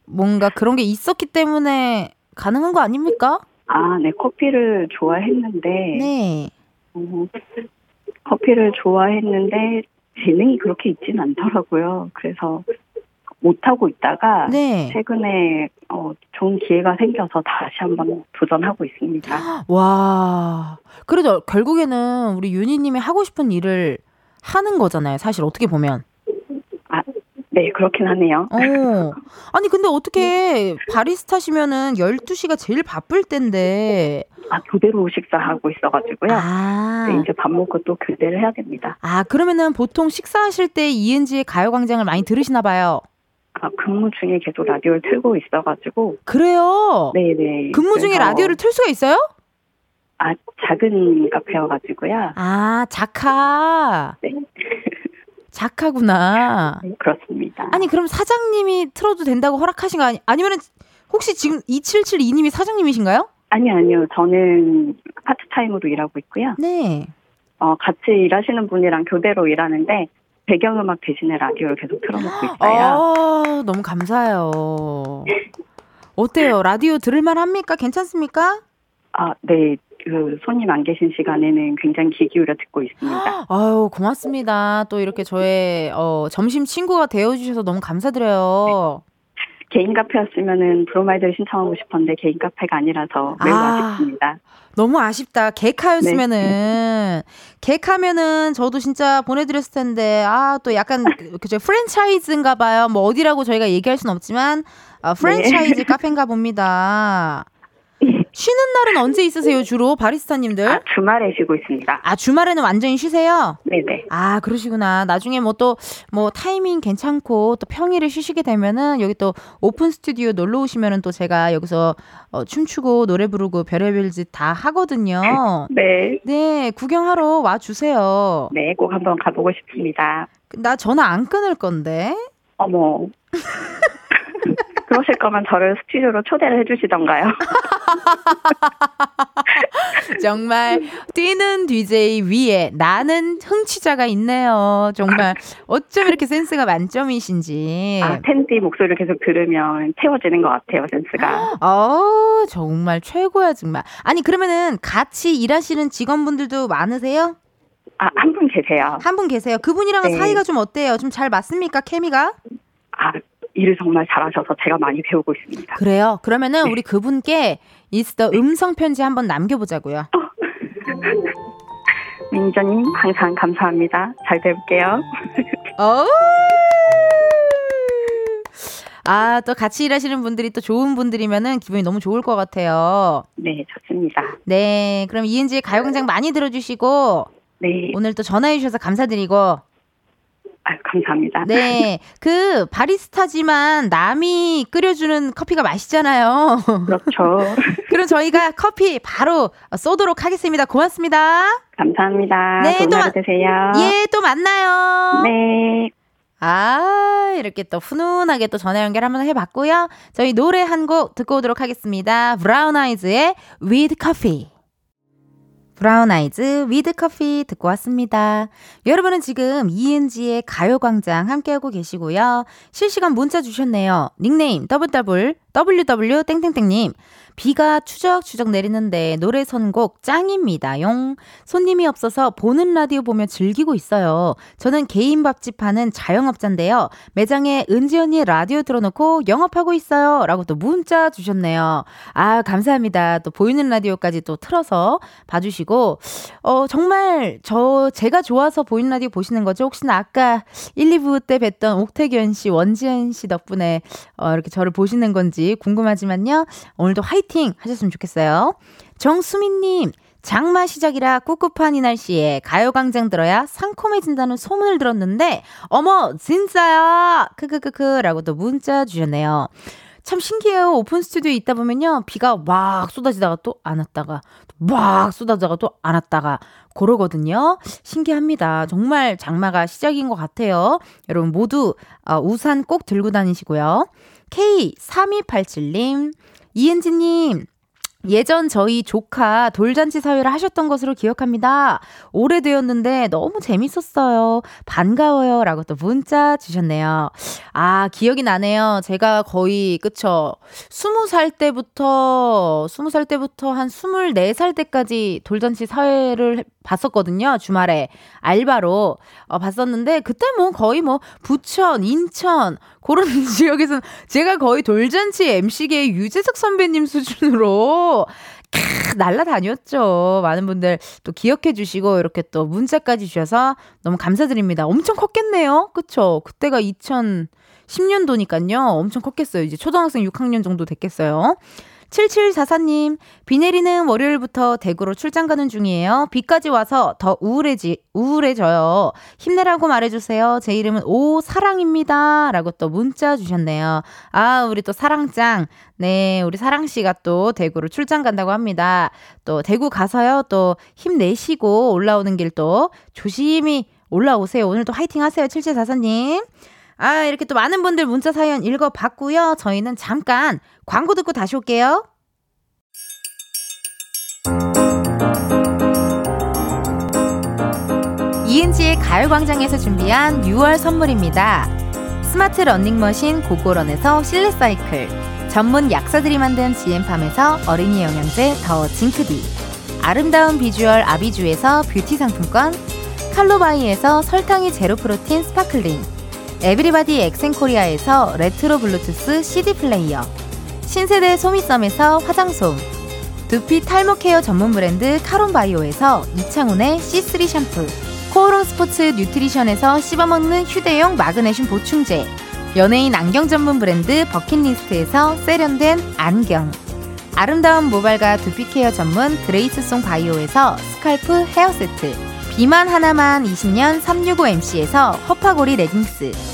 뭔가 그런 게 있었기 때문에 가능한 거 아닙니까? 아, 네, 커피를 좋아했는데, 네. 어, 커피를 좋아했는데 재능이 그렇게 있진 않더라고요. 그래서 못하고 있다가 네. 최근에 어, 좋은 기회가 생겨서 다시 한번 도전하고 있습니다. 와. 그래도 결국에는 우리 윤희님이 하고 싶은 일을 하는 거잖아요. 사실 어떻게 보면. 아, 네, 그렇긴 하네요. 어. 아니, 근데 어떻게 바리스타시면은 12시가 제일 바쁠 텐데. 아, 교대로 식사하고 있어가지고요. 아. 네, 이제 밥 먹고 또 교대를 해야 됩니다. 아, 그러면은 보통 식사하실 때 이은지의 가요광장을 많이 들으시나 봐요. 아, 근무 중에 계속 라디오를 틀고 있어가지고. 그래요? 네네. 근무 중에 라디오를 틀 수가 있어요? 아, 작은 카페여가지고요. 아, 자카. 네. 자카구나. 네, 그렇습니다. 아니, 그럼 사장님이 틀어도 된다고 허락하신 거 아니, 아니면은 혹시 지금 2772님이 사장님이신가요? 아니요, 아니요. 저는 파트타임으로 일하고 있고요. 네. 어, 같이 일하시는 분이랑 교대로 일하는데, 배경음악 대신에 라디오를 계속 틀어놓고 있어요. 아, 너무 감사해요. 어때요? 라디오 들을만 합니까? 괜찮습니까? 아, 네. 그, 손님 안 계신 시간에는 굉장히 귀 기울여 듣고 있습니다. 아유, 고맙습니다. 또 이렇게 저의 어, 점심 친구가 되어주셔서 너무 감사드려요. 개인 카페였으면은 브로마이드를 신청하고 싶었는데, 개인 카페가 아니라서 매우 아. 아. 쉽습니다 너무 아쉽다. 개카였으면은 네. 개카면은 저도 진짜 보내드렸을 텐데 아 또 약간 그- 그죠 프랜차이즈인가 봐요. 뭐 어디라고 저희가 얘기할 순 없지만 아, 프랜차이즈 네. 카페인가 봅니다. 쉬는 날은 언제 있으세요 주로 바리스타님들? 아, 주말에 쉬고 있습니다. 아 주말에는 완전히 쉬세요? 네네. 아 그러시구나. 나중에 뭐또뭐 타이밍 괜찮고 또 평일에 쉬시게 되면은 여기 또 오픈 스튜디오 놀러 오시면은 또 제가 여기서 어, 춤추고 노래 부르고 별의별 짓 다 하거든요. 네. 네 구경하러 와 주세요. 네, 꼭 한번 가보고 싶습니다. 나 전화 안 끊을 건데. 어머. 그러실 거면 저를 스튜디오로 초대를 해주시던가요. 정말 뛰는 DJ 위에 나는 흥취자가 있네요. 정말 어쩜 이렇게 센스가 만점이신지. 아, 텐디 목소리를 계속 들으면 채워지는 것 같아요, 센스가. 어, 정말 최고야, 정말. 아니, 그러면은 같이 일하시는 직원분들도 많으세요? 아, 한 분 계세요. 한 분 계세요. 그분이랑은 네. 사이가 좀 어때요? 좀 잘 맞습니까? 케미가? 아, 일을 정말 잘하셔서 제가 많이 배우고 있습니다. 그래요. 그러면은 우리 그분께 있어 음성 편지 한번 남겨보자고요. 매니저님, 항상 감사합니다. 잘 배울게요. 어. 아, 또 같이 일하시는 분들이 또 좋은 분들이면은 기분이 너무 좋을 것 같아요. 네, 좋습니다. 네, 그럼 이은지의 가요광장 많이 들어주시고 네, 오늘 또 전화해주셔서 감사드리고 아유, 감사합니다. 네, 그 바리스타지만 남이 끓여주는 커피가 맛있잖아요. 그렇죠. 그럼 저희가 커피 바로 쏘도록 하겠습니다. 고맙습니다. 감사합니다. 네, 좋은 또 하루 마- 되세요. 예, 또 만나요. 네. 아, 이렇게 또 훈훈하게 또 전화 연결 한번 해봤고요. 저희 노래 한 곡 듣고 오도록 하겠습니다. 브라운 아이즈의 With Coffee. 브라운 아이즈 With Coffee 듣고 왔습니다. 여러분은 지금 이은지의 가요광장 함께하고 계시고요. 실시간 문자 주셨네요. 닉네임 WW WW 땡땡땡님 비가 추적추적 내리는데 노래 선곡 짱입니다. 용 손님이 없어서 보는 라디오 보며 즐기고 있어요. 저는 개인 밥집 하는 자영업자인데요. 매장에 은지 언니 라디오 틀어놓고 영업하고 있어요. 라고 또 문자 주셨네요. 아 감사합니다. 또 보이는 라디오까지 또 틀어서 봐주시고 어 정말 저 제가 좋아서 보이는 라디오 보시는 거죠? 혹시나 아까 1, 2부 때 뵀던 옥태견 씨, 원지현 씨 덕분에 어, 이렇게 저를 보시는 건지 궁금하지만요. 오늘도 화이팅 하셨으면 좋겠어요. 정수민님, 장마 시작이라 꿉꿉한 이 날씨에 가요광장 들어야 상콤해진다는 소문을 들었는데, 어머, 진짜야! 크크크크 라고 또 문자 주셨네요. 참 신기해요. 오픈 스튜디오에 있다 보면요. 비가 막 쏟아지다가 또 안 왔다가, 막 쏟아지다가 또 안 왔다가, 그러거든요. 신기합니다. 정말 장마가 시작인 것 같아요. 여러분 모두 어, 우산 꼭 들고 다니시고요. K3287님, 이은지님, 예전 저희 조카 돌잔치 사회를 하셨던 것으로 기억합니다. 오래되었는데 너무 재밌었어요. 반가워요. 라고 또 문자 주셨네요. 아, 기억이 나네요. 제가 거의, 그쵸. 스무 살 때부터, 스무 살 때부터 한 스물네 살 때까지 돌잔치 사회를 봤었거든요. 주말에. 알바로. 어, 봤었는데, 그때 뭐 거의 뭐, 부천, 인천, 그런 지역에서는 제가 거의 돌잔치 MC계의 유재석 선배님 수준으로 캬, 날라다녔죠. 많은 분들 또 기억해 주시고 이렇게 또 문자까지 주셔서 너무 감사드립니다. 엄청 컸겠네요. 그쵸? 그때가 2010년도니까요. 엄청 컸겠어요. 이제 초등학생 6학년 정도 됐겠어요. 7744님, 비 내리는 월요일부터 대구로 출장 가는 중이에요. 비까지 와서 더 우울해지, 우울해져요. 힘내라고 말해주세요. 제 이름은 오사랑입니다. 라고 또 문자 주셨네요. 아, 우리 또 사랑짱. 네, 우리 사랑씨가 또 대구로 출장 간다고 합니다. 또 대구 가서요, 또 힘내시고 올라오는 길 또 조심히 올라오세요. 오늘도 화이팅 하세요. 7744님. 아, 이렇게 또 많은 분들 문자 사연 읽어봤고요. 저희는 잠깐 광고 듣고 다시 올게요. 이은지의 가요광장에서 준비한 6월 선물입니다. 스마트 러닝머신 고고런에서 실내 사이클, 전문 약사들이 만든 지엠팜에서 어린이 영양제 더 징크비, 아름다운 비주얼 아비주에서 뷰티 상품권, 칼로바이에서 설탕이 제로 프로틴 sparkling, 에브리바디 엑센코리아에서 레트로 블루투스 CD 플레이어, 신세대 소미썸에서 화장솜, 두피 탈모 care 전문 브랜드 카론바이오에서 이창훈의 C3 샴푸, 코오롱 스포츠 뉴트리션에서 씹어먹는 휴대용 마그네슘 보충제, 연예인 안경 전문 브랜드 버킷리스트에서 세련된 안경, 아름다운 모발과 두피 케어 전문 그레이스송 바이오에서 scalp 헤어 세트, 비만 하나만 20년 365MC에서 허파고리 레깅스,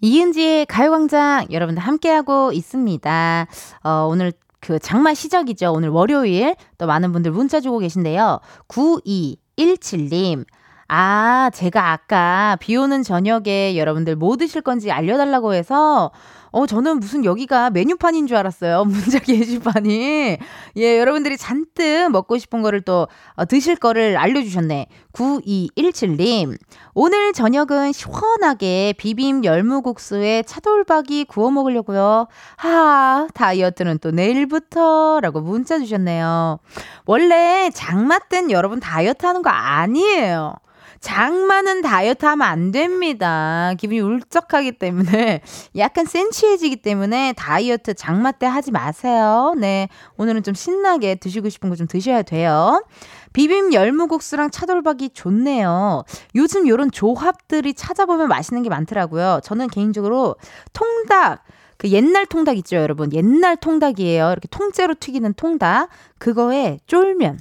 이은지의 가요광장 여러분들 함께하고 있습니다. 어, 오늘 그 장마 시작이죠. 오늘 월요일 또 많은 분들 문자 주고 계신데요. 9217님. 아, 제가 아까 비 오는 저녁에 여러분들 뭐 드실 건지 알려달라고 해서 어, 저는 무슨 여기가 메뉴판인 줄 알았어요. 문자 게시판이. 예, 여러분들이 잔뜩 먹고 싶은 거를 또 어, 드실 거를 알려주셨네. 9217님. 오늘 저녁은 시원하게 비빔 열무국수에 차돌박이 구워 먹으려고요. 하, 다이어트는 또 내일부터 라고 문자 주셨네요. 원래 장마 땐 여러분 다이어트 하는 거 아니에요. 장마는 다이어트 하면 안 됩니다. 기분이 울적하기 때문에 약간 센치해지기 때문에 다이어트 장마 때 하지 마세요. 네. 오늘은 좀 신나게 드시고 싶은 거 좀 드셔야 돼요. 비빔 열무국수랑 차돌박이 좋네요. 요즘 요런 조합들이 찾아보면 맛있는 게 많더라고요. 저는 개인적으로 통닭 그 옛날 통닭 있죠, 여러분. 옛날 통닭이에요. 이렇게 통째로 튀기는 통닭. 그거에 쫄면.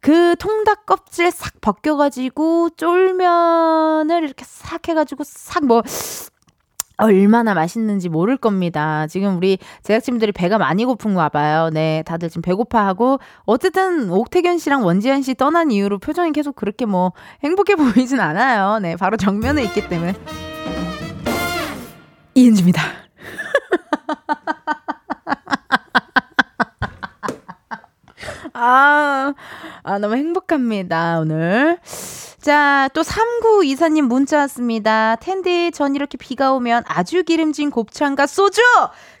그 통닭 껍질 싹 벗겨가지고 쫄면을 이렇게 싹 해가지고 싹 뭐 얼마나 맛있는지 모를 겁니다. 지금 우리 제작진들이 배가 많이 고픈가 봐요. 네, 다들 지금 배고파하고 어쨌든 옥태견 씨랑 원지현 씨 떠난 이후로 표정이 계속 그렇게 뭐 행복해 보이진 않아요. 네, 바로 정면에 있기 때문에 이은지입니다. 아, 아, 너무 행복합니다, 오늘. 자, 또 3924님 문자 왔습니다. 텐디, 전 이렇게 비가 오면 아주 기름진 곱창과 소주!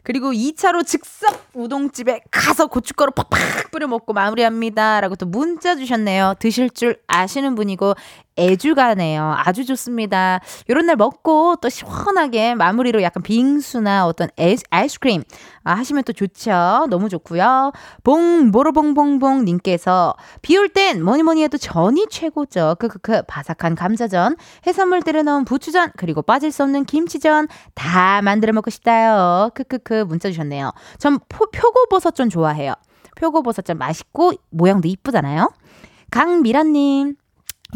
그리고 2차로 즉석 우동집에 가서 고춧가루 팍팍 뿌려 먹고 마무리합니다. 라고 또 문자 주셨네요. 드실 줄 아시는 분이고 애주가네요. 아주 좋습니다. 요런 날 먹고 또 시원하게 마무리로 약간 빙수나 어떤 에, 아이스크림 아, 하시면 또 좋죠. 너무 좋고요. 봉보로봉봉봉 님께서 비 올 땐 뭐니 뭐니 해도 전이 최고죠. 크크크 바삭한 감자전, 해산물 때려 넣은 부추전, 그리고 빠질 수 없는 김치전 다 만들어 먹고 싶다요. 크크크 문자 주셨네요. 전 포, 표고버섯전 좋아해요. 표고버섯전 맛있고 모양도 이쁘잖아요. 강미란님.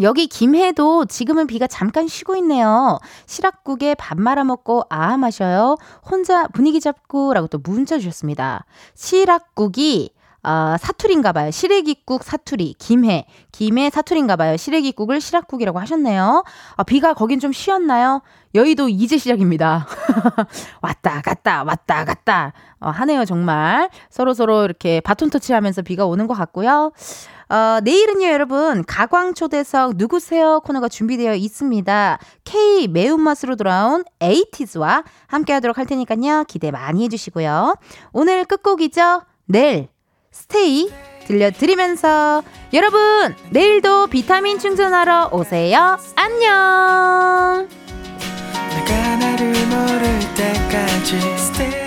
여기 김해도 지금은 비가 잠깐 쉬고 있네요. 시락국에 밥 말아 먹고 아 마셔요. 혼자 분위기 잡고라고 또 문자 주셨습니다. 시락국이 아, 사투리인가 봐요. 시래기국 사투리. 김해. 김해 사투리인가 봐요. 시래기국을 시락국이라고 하셨네요. 아, 비가 거긴 좀 쉬었나요? 여의도 이제 시작입니다. 왔다 갔다 왔다 갔다 어, 하네요 정말 서로 서로 이렇게 바톤 터치하면서 비가 오는 것 같고요. 어, 내일은요 여러분 가광 초대석 누구세요 코너가 준비되어 있습니다. K 매운맛으로 돌아온 에이티즈와 함께 하도록 할 테니까요 기대 많이 해주시고요. 오늘 끝곡이죠. 내일 스테이 들려드리면서 여러분 내일도 비타민 충전하러 오세요. 안녕. 모를 때까지